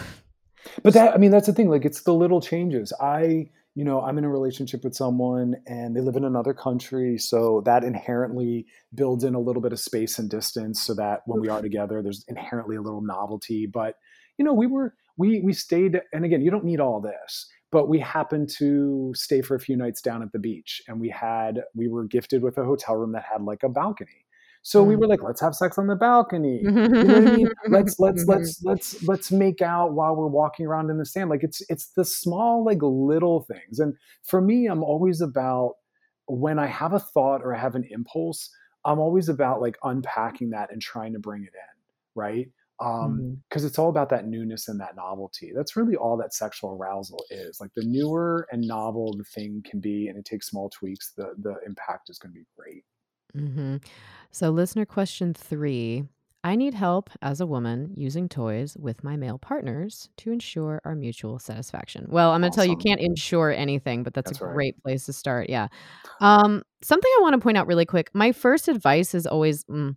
But that I mean that's the thing like it's the little changes. I you know, I'm in a relationship with someone and they live in another country. So that inherently builds in a little bit of space and distance so that when we are together, there's inherently a little novelty. But, you know, we were, we, we stayed, and again, you don't need all this, but we happened to stay for a few nights down at the beach and we had we were gifted with a hotel room that had like a balcony. So mm. we were like let's have sex on the balcony. You know what i mean? Let's let's let's let's let's make out while we're walking around in the sand. Like it's it's the small like little things. And for me i'm always about when i have a thought or i have an impulse i'm always about like unpacking that and trying to bring it in right because um, mm-hmm. it's all about that newness and that novelty. That's really all that sexual arousal is. Like the newer and novel the thing can be, and it takes small tweaks, the the impact is going to be great. Mm-hmm. So, listener question three. I need help as a woman using toys with my male partners to ensure our mutual satisfaction. Well, I'm going to awesome. tell you, you can't ensure anything, but that's, that's a right. great place to start. Yeah. Um, something I want to point out really quick. My first advice is always mm,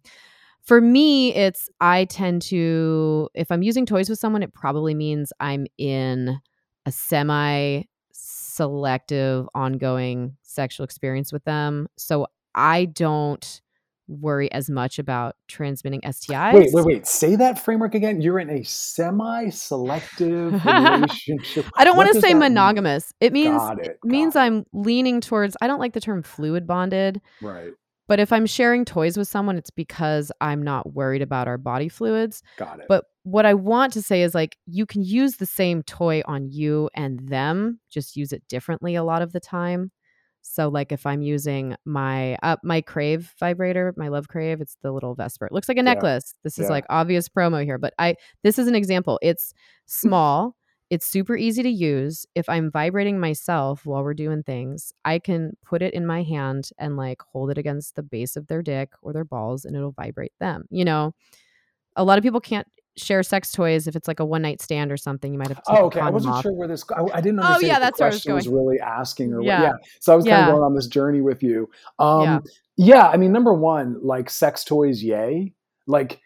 for me, it's I tend to, if I'm using toys with someone, it probably means I'm in a semi selective, ongoing sexual experience with them. So I don't worry as much about transmitting STIs. Wait, wait, wait. Say that framework again. You're in a semi-selective relationship. I don't want to say monogamous. Mean? It means it. it means it. I'm leaning towards I don't like the term fluid bonded. Right. But if I'm sharing toys with someone, it's because I'm not worried about our body fluids. Got it. But what I want to say is like you can use the same toy on you and them, just use it differently a lot of the time. So like if I'm using my uh, my Crave vibrator, my Love Crave, it's the little Vesper. It looks like a necklace. Yeah. This is yeah. like obvious promo here, but I this is an example. It's small. It's super easy to use. If I'm vibrating myself while we're doing things, I can put it in my hand and like hold it against the base of their dick or their balls and it'll vibrate them. You know, a lot of people can't share sex toys if it's like a one night stand or something. You might have. oh, okay. I wasn't off. sure where this. I, I didn't understand. Oh, yeah, that's the question was, was, really asking or yeah. What, yeah. So I was kind of going on this journey with you. Um, yeah. yeah. I mean, number one, like sex toys, yay. Like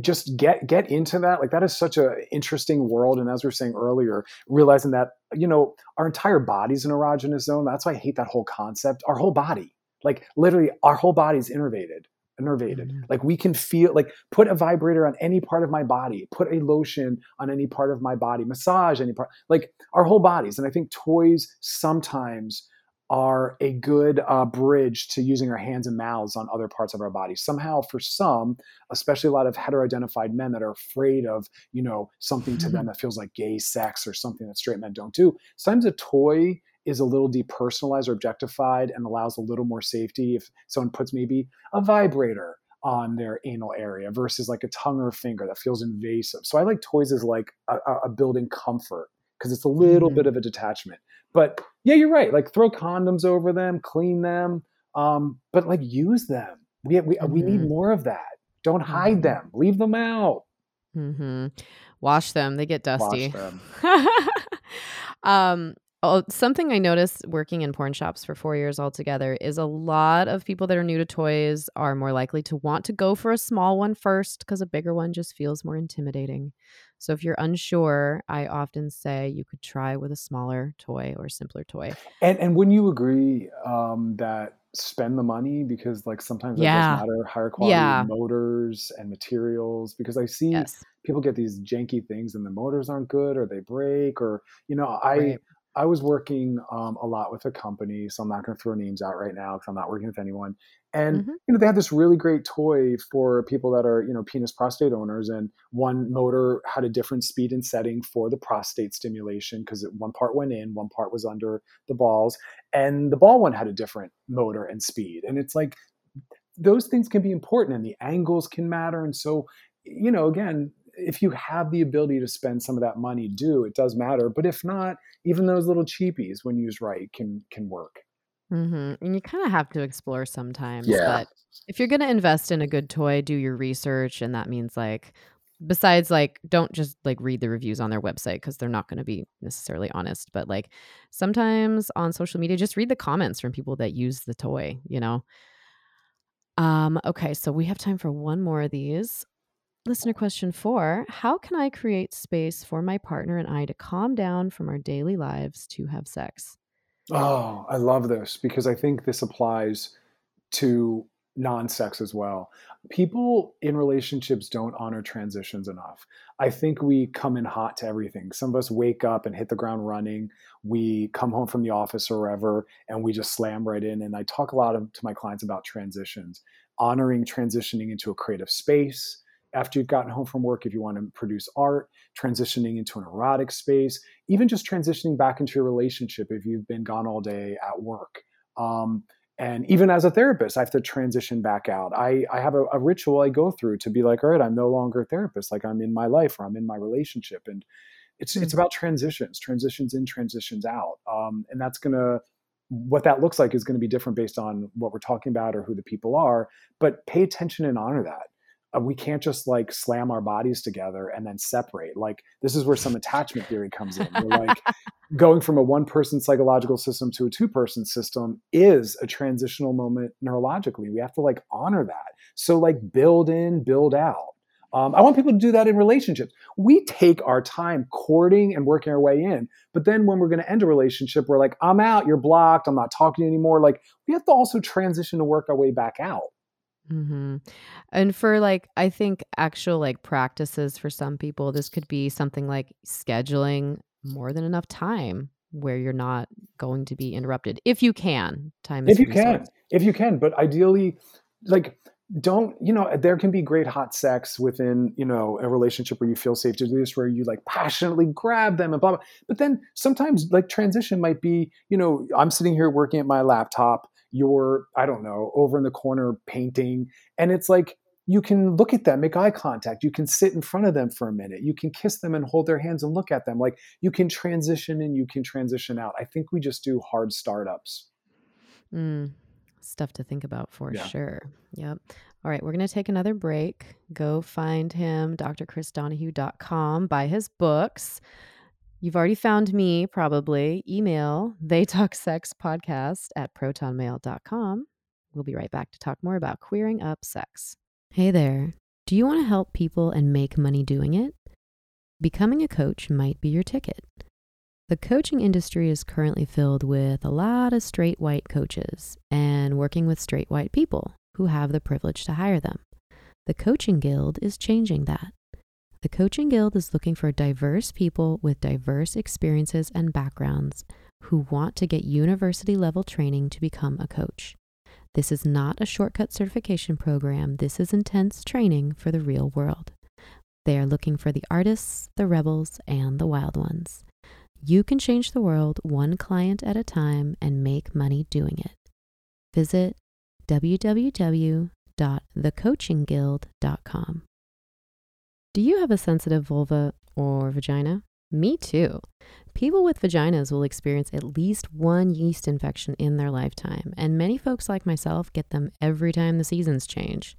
just get get into that like that is such a interesting world and as we are saying earlier realizing that you know our entire body's an erogenous zone that's why i hate that whole concept our whole body like literally our whole body's innervated innervated mm-hmm. like we can feel like put a vibrator on any part of my body put a lotion on any part of my body massage any part like our whole bodies and i think toys sometimes are a good uh, bridge to using our hands and mouths on other parts of our body. Somehow, for some, especially a lot of hetero-identified men that are afraid of, you know, something to them that feels like gay sex or something that straight men don't do. Sometimes a toy is a little depersonalized or objectified and allows a little more safety if someone puts maybe a vibrator on their anal area versus like a tongue or a finger that feels invasive. So I like toys as like a, a building comfort because it's a little mm-hmm. bit of a detachment. But yeah, you're right. Like throw condoms over them, clean them, um, but like use them. We we mm-hmm. we need mm-hmm. more of that. Don't hide mm-hmm. them. Leave them out. Mm-hmm. Wash them. They get dusty. um, Oh, something I noticed working in porn shops for four years altogether is a lot of people that are new to toys are more likely to want to go for a small one first because a bigger one just feels more intimidating. So if you're unsure, I often say you could try with a smaller toy or simpler toy. And and wouldn't you agree um, that spend the money because like sometimes yeah. it does matter higher quality yeah. motors and materials because I see yes. people get these janky things and the motors aren't good or they break or you know I right. I was working um, a lot with a company, so I'm not going to throw names out right now because I'm not working with anyone. And mm-hmm. you know, they had this really great toy for people that are you know penis prostate owners, and one motor had a different speed and setting for the prostate stimulation because one part went in, one part was under the balls, and the ball one had a different motor and speed. And it's like those things can be important, and the angles can matter, and so you know, again, if you have the ability to spend some of that money, do it does matter. But if not, even those little cheapies, when used right, can can work. Mm-hmm. And you kind of have to explore sometimes. Yeah. But if you're going to invest in a good toy, do your research, and that means like besides like don't just like read the reviews on their website because they're not going to be necessarily honest but like sometimes on social media just read the comments from people that use the toy you know um okay so we have time for one more of these Listener question four How can I create space for my partner and I to calm down from our daily lives to have sex? Oh, I love this because I think this applies to non sex as well. People in relationships don't honor transitions enough. I think we come in hot to everything. Some of us wake up and hit the ground running. We come home from the office or wherever and we just slam right in. And I talk a lot of, to my clients about transitions, honoring transitioning into a creative space after you've gotten home from work if you want to produce art, transitioning into an erotic space, even just transitioning back into your relationship if you've been gone all day at work. Um, and even as a therapist, I have to transition back out. I, I have a, a, ritual I go through to be like, all right, I'm no longer a therapist. Like I'm in my life or I'm in my relationship. And it's, it's about transitions, transitions in, transitions out. Um, and that's going to, what that looks like is going to be different based on what we're talking about or who the people are. But pay attention and honor that we can't just like slam our bodies together and then separate. Like this is where some attachment theory comes in. We're like going from a one person psychological system to a two person system is a transitional moment neurologically. We have to like honor that. So like build in, build out. Um, I want people to do that in relationships. We take our time courting and working our way in, but then when we're going to end a relationship, we're like, I'm out, you're blocked, I'm not talking to you anymore. Like we have to also transition to work our way back out. Mm-hmm. And for like, I think actual like practices for some people, this could be something like scheduling more than enough time where you're not going to be interrupted if you can. Time is. if you can, if you can, but ideally, like don't you know there can be great hot sex within you know a relationship where you feel safe to do this where you like passionately grab them and blah blah but then sometimes like transition might be you know i'm sitting here working at my laptop you're i don't know over in the corner painting and it's like you can look at them make eye contact you can sit in front of them for a minute you can kiss them and hold their hands and look at them like you can transition and you can transition out i think we just do hard startups mm, stuff to think about for yeah. sure yep all right, we're going to take another break. Go find him, drchrisdonaghue.com, buy his books. You've already found me, probably. Email they talk sex podcast at protonmail.com. We'll be right back to talk more about queering up sex. Hey there. Do you want to help people and make money doing it? Becoming a coach might be your ticket. The coaching industry is currently filled with a lot of straight white coaches and working with straight white people who have the privilege to hire them. The Coaching Guild is changing that. The Coaching Guild is looking for diverse people with diverse experiences and backgrounds who want to get university level training to become a coach. This is not a shortcut certification program, this is intense training for the real world. They are looking for the artists, the rebels, and the wild ones. You can change the world one client at a time and make money doing it. Visit www.thecoachingguild.com. Do you have a sensitive vulva or vagina? Me too. People with vaginas will experience at least one yeast infection in their lifetime, and many folks like myself get them every time the seasons change.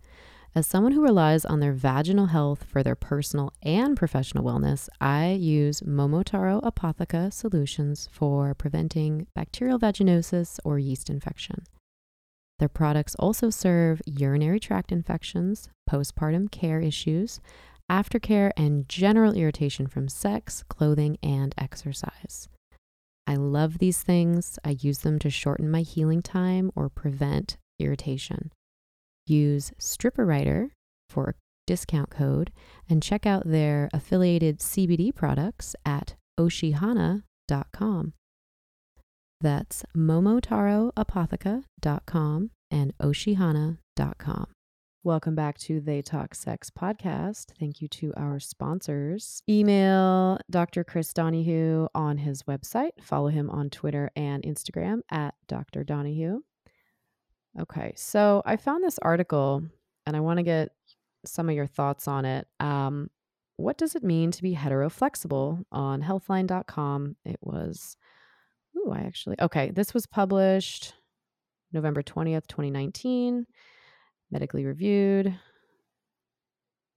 As someone who relies on their vaginal health for their personal and professional wellness, I use Momotaro Apotheca solutions for preventing bacterial vaginosis or yeast infection. Their products also serve urinary tract infections, postpartum care issues, aftercare, and general irritation from sex, clothing, and exercise. I love these things. I use them to shorten my healing time or prevent irritation. Use Stripper Writer for a discount code and check out their affiliated CBD products at oshihana.com. That's momotaroapotheca.com and oshihana.com. Welcome back to They Talk Sex podcast. Thank you to our sponsors. Email Dr. Chris Donaghue on his website. Follow him on Twitter and Instagram at Dr. Donaghue. Okay, so I found this article and I want to get some of your thoughts on it. Um, what does it mean to be heteroflexible on healthline.com? It was, ooh, I actually, okay, this was published November 20th, 2019, medically reviewed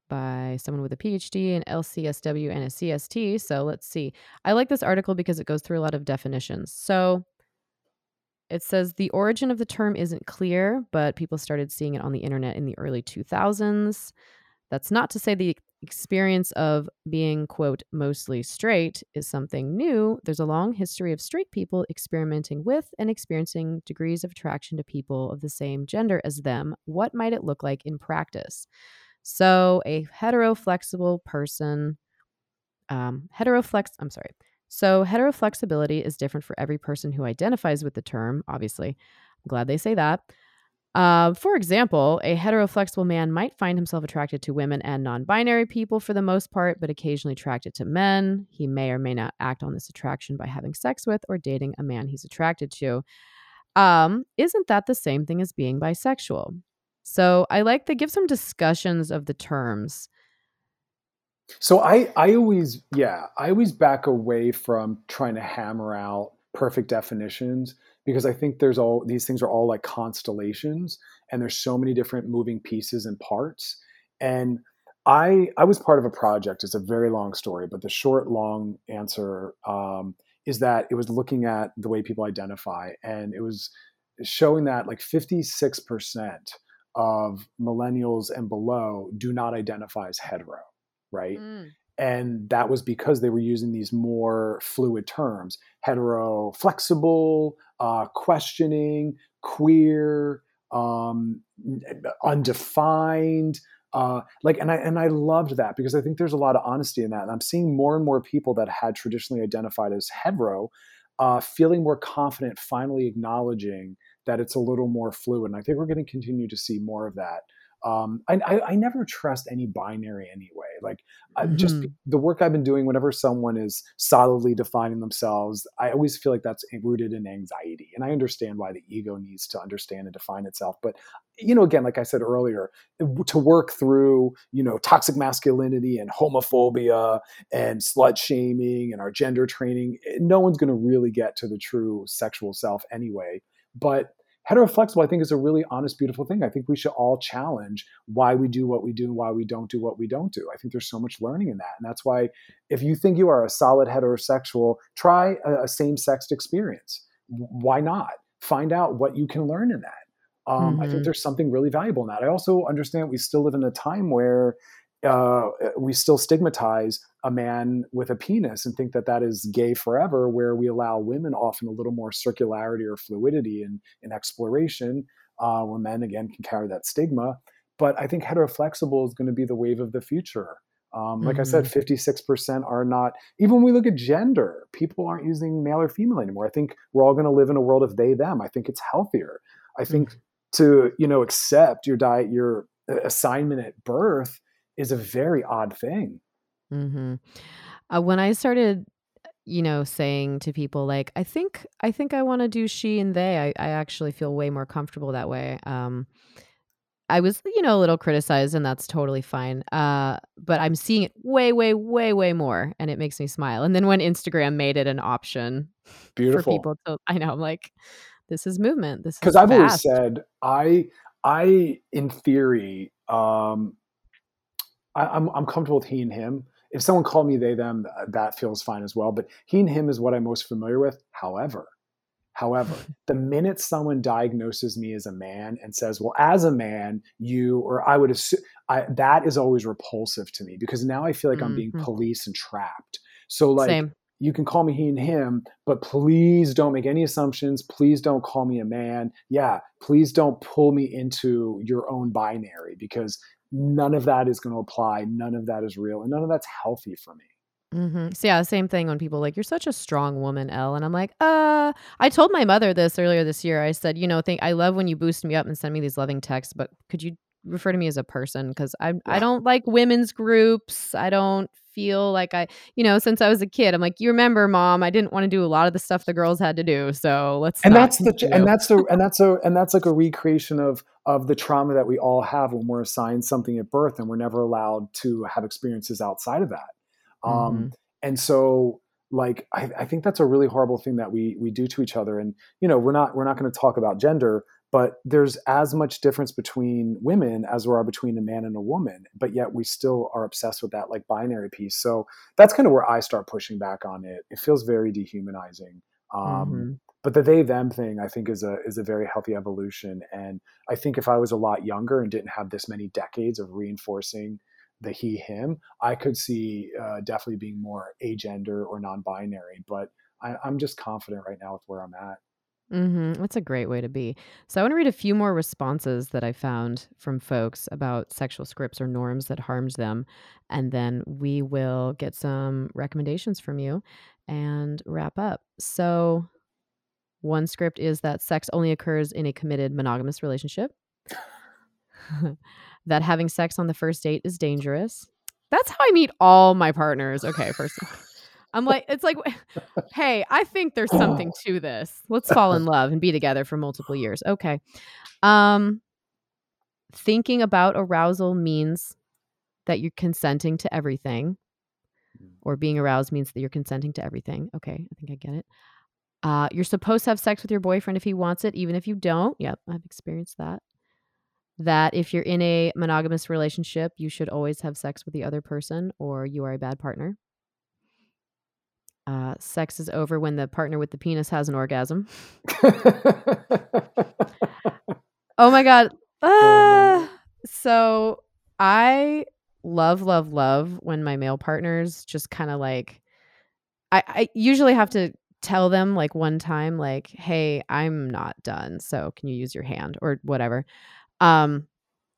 by someone with a PhD, an LCSW, and a CST. So let's see. I like this article because it goes through a lot of definitions. So it says the origin of the term isn't clear, but people started seeing it on the internet in the early 2000s. That's not to say the experience of being, quote, mostly straight is something new. There's a long history of straight people experimenting with and experiencing degrees of attraction to people of the same gender as them. What might it look like in practice? So, a heteroflexible person, um, heteroflex, I'm sorry, so, heteroflexibility is different for every person who identifies with the term, obviously. I'm glad they say that. Uh, for example, a heteroflexible man might find himself attracted to women and non binary people for the most part, but occasionally attracted to men. He may or may not act on this attraction by having sex with or dating a man he's attracted to. Um, isn't that the same thing as being bisexual? So I like to give some discussions of the terms. So I I always yeah, I always back away from trying to hammer out perfect definitions because I think there's all these things are all like constellations and there's so many different moving pieces and parts and I I was part of a project. It's a very long story, but the short long answer um, is that it was looking at the way people identify, and it was showing that like 56 percent of millennials and below do not identify as hetero right? Mm. And that was because they were using these more fluid terms hetero, flexible, uh, questioning, queer, um, undefined. Uh, like and I and I loved that because I think there's a lot of honesty in that, and I'm seeing more and more people that had traditionally identified as hetero uh, feeling more confident, finally acknowledging that it's a little more fluid. And I think we're going to continue to see more of that um, I, I, I, never trust any binary anyway. Like mm-hmm. just the work I've been doing, whenever someone is solidly defining themselves, I always feel like that's rooted in anxiety. And I understand why the ego needs to understand and define itself. But, you know, again, like I said earlier, to work through, you know, toxic masculinity and homophobia and slut shaming and our gender training, eh, no one's going to really get to the true sexual self anyway. But heteroflexible, I think, is a really honest, beautiful thing. I think we should all challenge why we do what we do and why we don't do what we don't do. I think there's so much learning in that. And that's why if you think you are a solid heterosexual, try a, a same sexed experience. Why not? Find out what you can learn in that. Um, I think Mhm. there's something really valuable in that. I also understand we still live in a time where uh, we still stigmatize a man with a penis and think that that is gay forever, where we allow women often a little more circularity or fluidity in, in exploration, uh, where men, again, can carry that stigma. But I think heteroflexible is going to be the wave of the future. Um, like I said, Mhm. 56% are not, even when we look at gender, people aren't using male or female anymore. I think we're all going to live in a world of they, them. I think it's healthier. I think to, you know, accept your diet, your uh, assignment at birth is a very odd thing. Mhm. Uh, when I started, you know, saying to people like, "I think I think I wanna do she and they," I I actually feel way more comfortable that way. Um, I was, you know, a little criticized, and that's totally fine. Uh, but I'm seeing it way, way, way, way more, and it makes me smile. And then when Instagram made it an option for people to I know, I'm like, "This is movement. This Because I've always said, I, I, in theory, um, I, I'm I'm comfortable with he and him. If someone called me they them, that feels fine as well. But he and him is what I'm most familiar with. However, however, the minute someone diagnoses me as a man and says, "Well, as a man, you," or I would assume I, that is always repulsive to me because now I feel like I'm being Mhm. policed and trapped. So like Same. you can call me he and him, but please don't make any assumptions. Please don't call me a man. Yeah, please don't pull me into your own binary because none of that is going to apply. None of that is real, and none of that's healthy for me. Mm-hmm. So, yeah, same thing when people like, "You're such a strong woman, Elle," and I'm like, "Uh" I told my mother this earlier this year. I said, "You know, think I love when you boost me up and send me these loving texts, but could you refer to me as a person? Because I I don't like women's groups. I don't feel like I you know, since I was a kid, I'm like, "You remember, mom, I didn't wanna do a lot of the stuff the girls had to do, so let's and that's the and that's the and that's a and that's like a recreation of of the trauma that we all have when we're assigned something at birth and we're never allowed to have experiences outside of that um Mhm. and so like I, I think that's a really horrible thing that we we do to each other and you know we're not we're not going to talk about gender but there's as much difference between women as there are between a man and a woman but yet we still are obsessed with that like binary piece. So that's kind of where i start pushing back on it. It feels very dehumanizing um, Mhm. but the they them thing i think is a is a very healthy evolution and i think if i was a lot younger and didn't have this many decades of reinforcing the he him i could see uh, definitely being more agender or non-binary but I, i'm just confident right now with where i'm at Mhm. That's a great way to be. So I want to read a few more responses that I found from folks about sexual scripts or norms that harmed them, and then we will get some recommendations from you and wrap up. So one script is that sex only occurs in a committed monogamous relationship. that having sex on the first date is dangerous. That's how I meet all my partners. Okay, first I'm like, it's like, hey, I think there's something to this. Let's fall in love and be together for multiple years. Okay. Um, thinking about arousal means that you're consenting to everything, or being aroused means that you're consenting to everything. Okay, I think I get it. Uh, you're supposed to have sex with your boyfriend if he wants it, even if you don't. Yep, I've experienced that. That if you're in a monogamous relationship, you should always have sex with the other person, or you are a bad partner. Uh, sex is over when the partner with the penis has an orgasm. Oh my god. Ah! So I love, love, love when my male partners just kind of like I, I usually have to tell them like one time, like, hey, I'm not done. So can you use your hand or whatever? Um,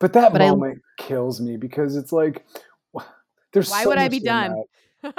but that But I- kills me because it's like there's why so would I be done? that.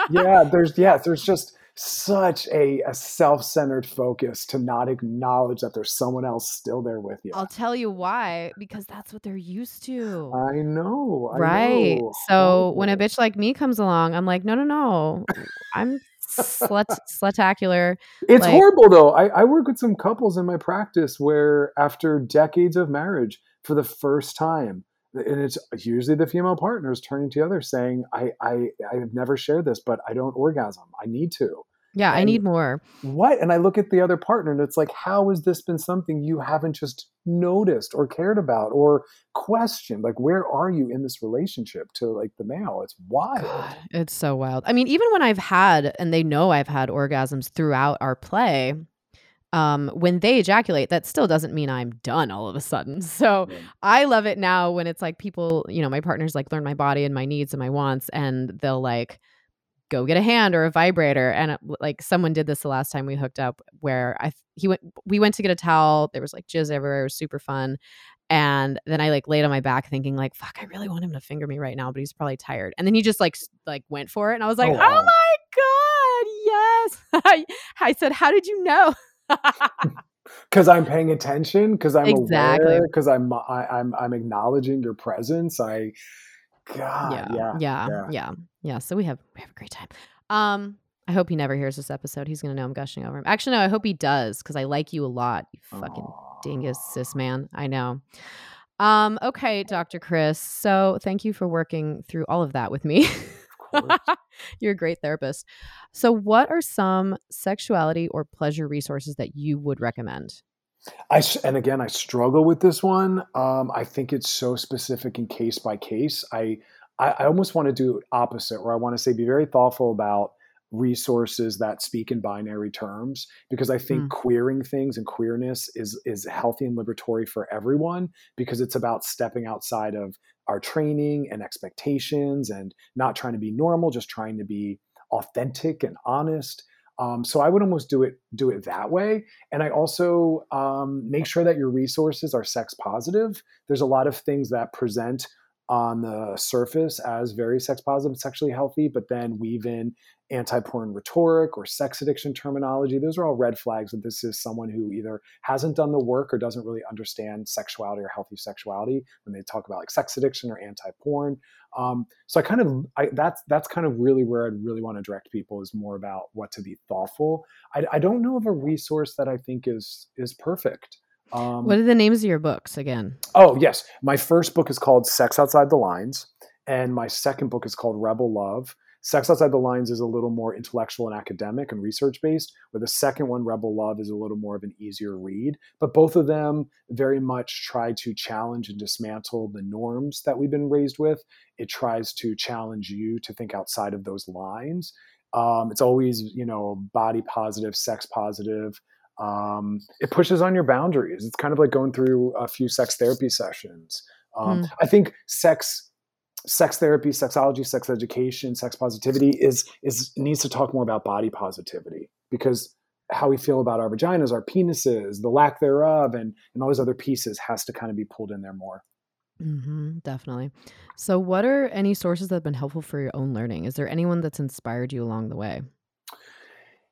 Yeah there's yeah there's just such a, a self-centered focus to not acknowledge that there's someone else still there with you I'll tell you why, because that's what they're used to. i know I right. know. So when a bitch like me comes along, I'm like, no, no, no. I'm slut slutacular. It's Like- horrible though. I, I work with some couples in my practice where after decades of marriage, for the first time, and it's usually the female partners turning to the other saying, I, I I've never shared this, but I don't orgasm. I need to. Yeah, I need more. What? And I look at the other partner and it's like, how has this been something you haven't just noticed or cared about or questioned? Like, where are you in this relationship to like the male? It's wild. God, it's so wild. I mean, even when I've had, and they know I've had orgasms throughout our play, um, when they ejaculate, that still doesn't mean I'm done all of a sudden. So. I love it now when it's like people, you know, my partners like learn my body and my needs and my wants, and they'll like go get a hand or a vibrator. And it, like someone did this the last time we hooked up, where I he went, we went to get a towel. There was like jizz everywhere. It was super fun. And then I like laid on my back thinking like, fuck, I really want him to finger me right now, but he's probably tired. And then he just like like went for it. And I was like, Oh, oh, my God, yes. I, I said, how did you know? because I'm paying attention, because I'm Exactly. aware, because I'm I, I'm I'm acknowledging your presence. I, God, yeah, yeah, yeah, yeah. yeah, yeah. So we have we have a great time. Um, I hope he never hears this episode. He's gonna know I'm gushing over him. Actually, no, I hope he does because I like you a lot. You fucking Aw. dingus cis man. I know. Um, okay, Dr. Chris. So thank you for working through all of that with me. You're a great therapist. So, what are some sexuality or pleasure resources that you would recommend? I and again, I struggle with this one. Um, I think it's so specific and case by case. I I, I almost want to do opposite, where I want to say be very thoughtful about resources that speak in binary terms, because I think Mm. queering things and queerness is is healthy and liberatory for everyone, because it's about stepping outside of our training and expectations and not trying to be normal, just trying to be authentic and honest. Um, so I would almost do it do it that way. And I also um, make sure that your resources are sex positive. There's a lot of things that present on the surface as very sex positive, sexually healthy, but then weave in anti porn rhetoric or sex addiction terminology. Those are all red flags that this is someone who either hasn't done the work or doesn't really understand sexuality or healthy sexuality when they talk about like sex addiction or anti porn. Um, so I kind of I, that's that's kind of really where I'd really want to direct people is more about what to be thoughtful. I, I don't know of a resource that I think is is perfect. Um, What are the names of your books again? Oh, yes. My first book is called Sex Outside the Lines, and my second book is called Rebel Love. Sex Outside the Lines is a little more intellectual and academic and research based, where the second one, Rebel Love, is a little more of an easier read. But both of them very much try to challenge and dismantle the norms that we've been raised with. It tries to challenge you to think outside of those lines. Um, it's always, you know, body positive, sex positive, um, it pushes on your boundaries. It's kind of like going through a few sex therapy sessions. Um, Mm. I think sex, sex therapy, sexology, sex education, sex positivity is is needs to talk more about body positivity because how we feel about our vaginas, our penises, the lack thereof, and and all those other pieces has to kind of be pulled in there more. hmm definitely. So, what are any sources that have been helpful for your own learning? Is there anyone that's inspired you along the way?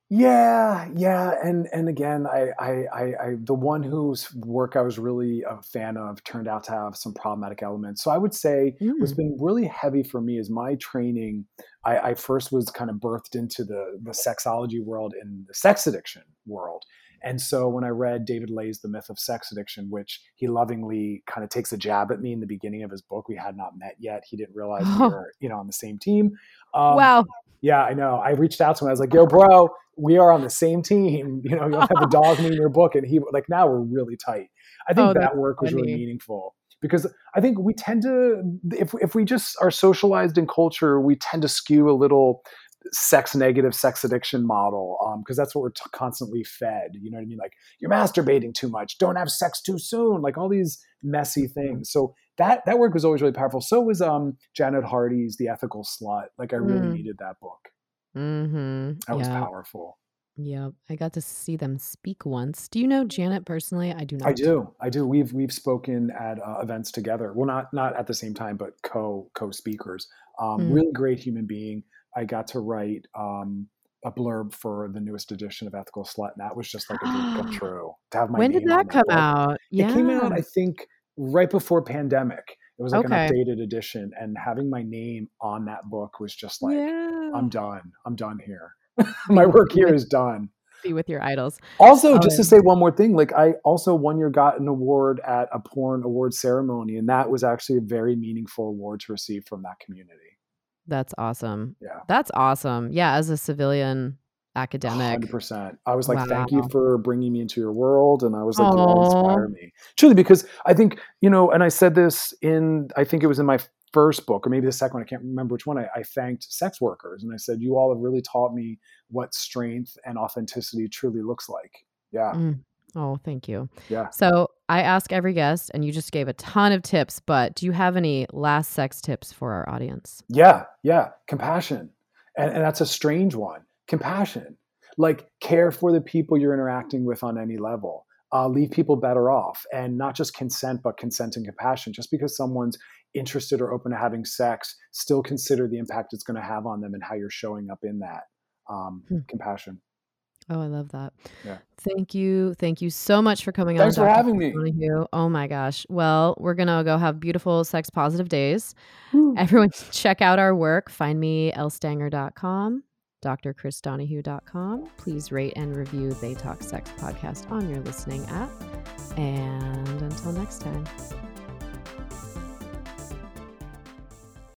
Yeah, yeah, and and again, I, I, I, I, the one whose work I was really a fan of turned out to have some problematic elements. So I would say what's Mm. been really heavy for me is my training. I, I first was kind of birthed into the the sexology world and the sex addiction world, and so when I read David Ley's The Myth of Sex Addiction, which he lovingly kind of takes a jab at me in the beginning of his book, we had not met yet. He didn't realize we were, you know, on the same team. Um, wow. Yeah, I know. I reached out to him. I was like, "Yo, bro, we are on the same team. You know, you have to dog me in your book." And he like, now we're really tight. I think Oh, that work was really meaningful because I think we tend to, if if we just are socialized in culture, we tend to skew a little sex negative sex addiction model because that's what we're t- constantly fed you know what i mean like you're masturbating too much don't have sex too soon like all these messy things so that that work was always really powerful so was um janet hardy's the ethical slut like i really Mm. needed that book Mm-hmm. that was Yeah. powerful. Yeah. I got to see them speak once. Do you know Janet personally? I do not. I do. I do. We've we've spoken at uh, events together. Well, not not at the same time, but co co speakers. Um, Mm. Really great human being. I got to write um, a blurb for the newest edition of Ethical Slut, and that was just like a dream come true. To have my when did that come book. out? Yeah. It came out, I think, right before pandemic. It was like Okay. an updated edition, and having my name on that book was just like, yeah. I'm done. I'm done here. my work here is done. be with your idols. Also, Oh, just to say one more thing, like I also one year got an award at a porn award ceremony, and that was actually a very meaningful award to receive from that community. That's awesome. Yeah. That's awesome. Yeah. As a civilian academic. Hundred percent. I was like, "Thank you for bringing me into your world," and I was like, "You all inspire me." Truly, because I think you know, and I said this in, I think it was in my first book or maybe the second one. I can't remember which one. I, I thanked sex workers, and I said, "You all have really taught me what strength and authenticity truly looks like." Yeah. Mm. Oh, thank you. Yeah. So I ask every guest, and you just gave a ton of tips, but do you have any last sex tips for our audience? Yeah. Yeah. Compassion. And, and that's a strange one. Compassion. Like care for the people you're interacting with on any level. Uh, leave people better off and not just consent, but consent and compassion. Just because someone's interested or open to having sex, still consider the impact it's going to have on them and how you're showing up in that um, Hmm. compassion. Oh, I love that. Yeah. Thank you. Thank you so much for coming Thanks on. for Dr. having me. Donaghue. Oh my gosh. Well, we're going to go have beautiful sex positive days. Woo. Everyone, check out our work. Find me ellestanger.com, drchrisdonaghue.com. Please rate and review They Talk Sex podcast on your listening app. And until next time.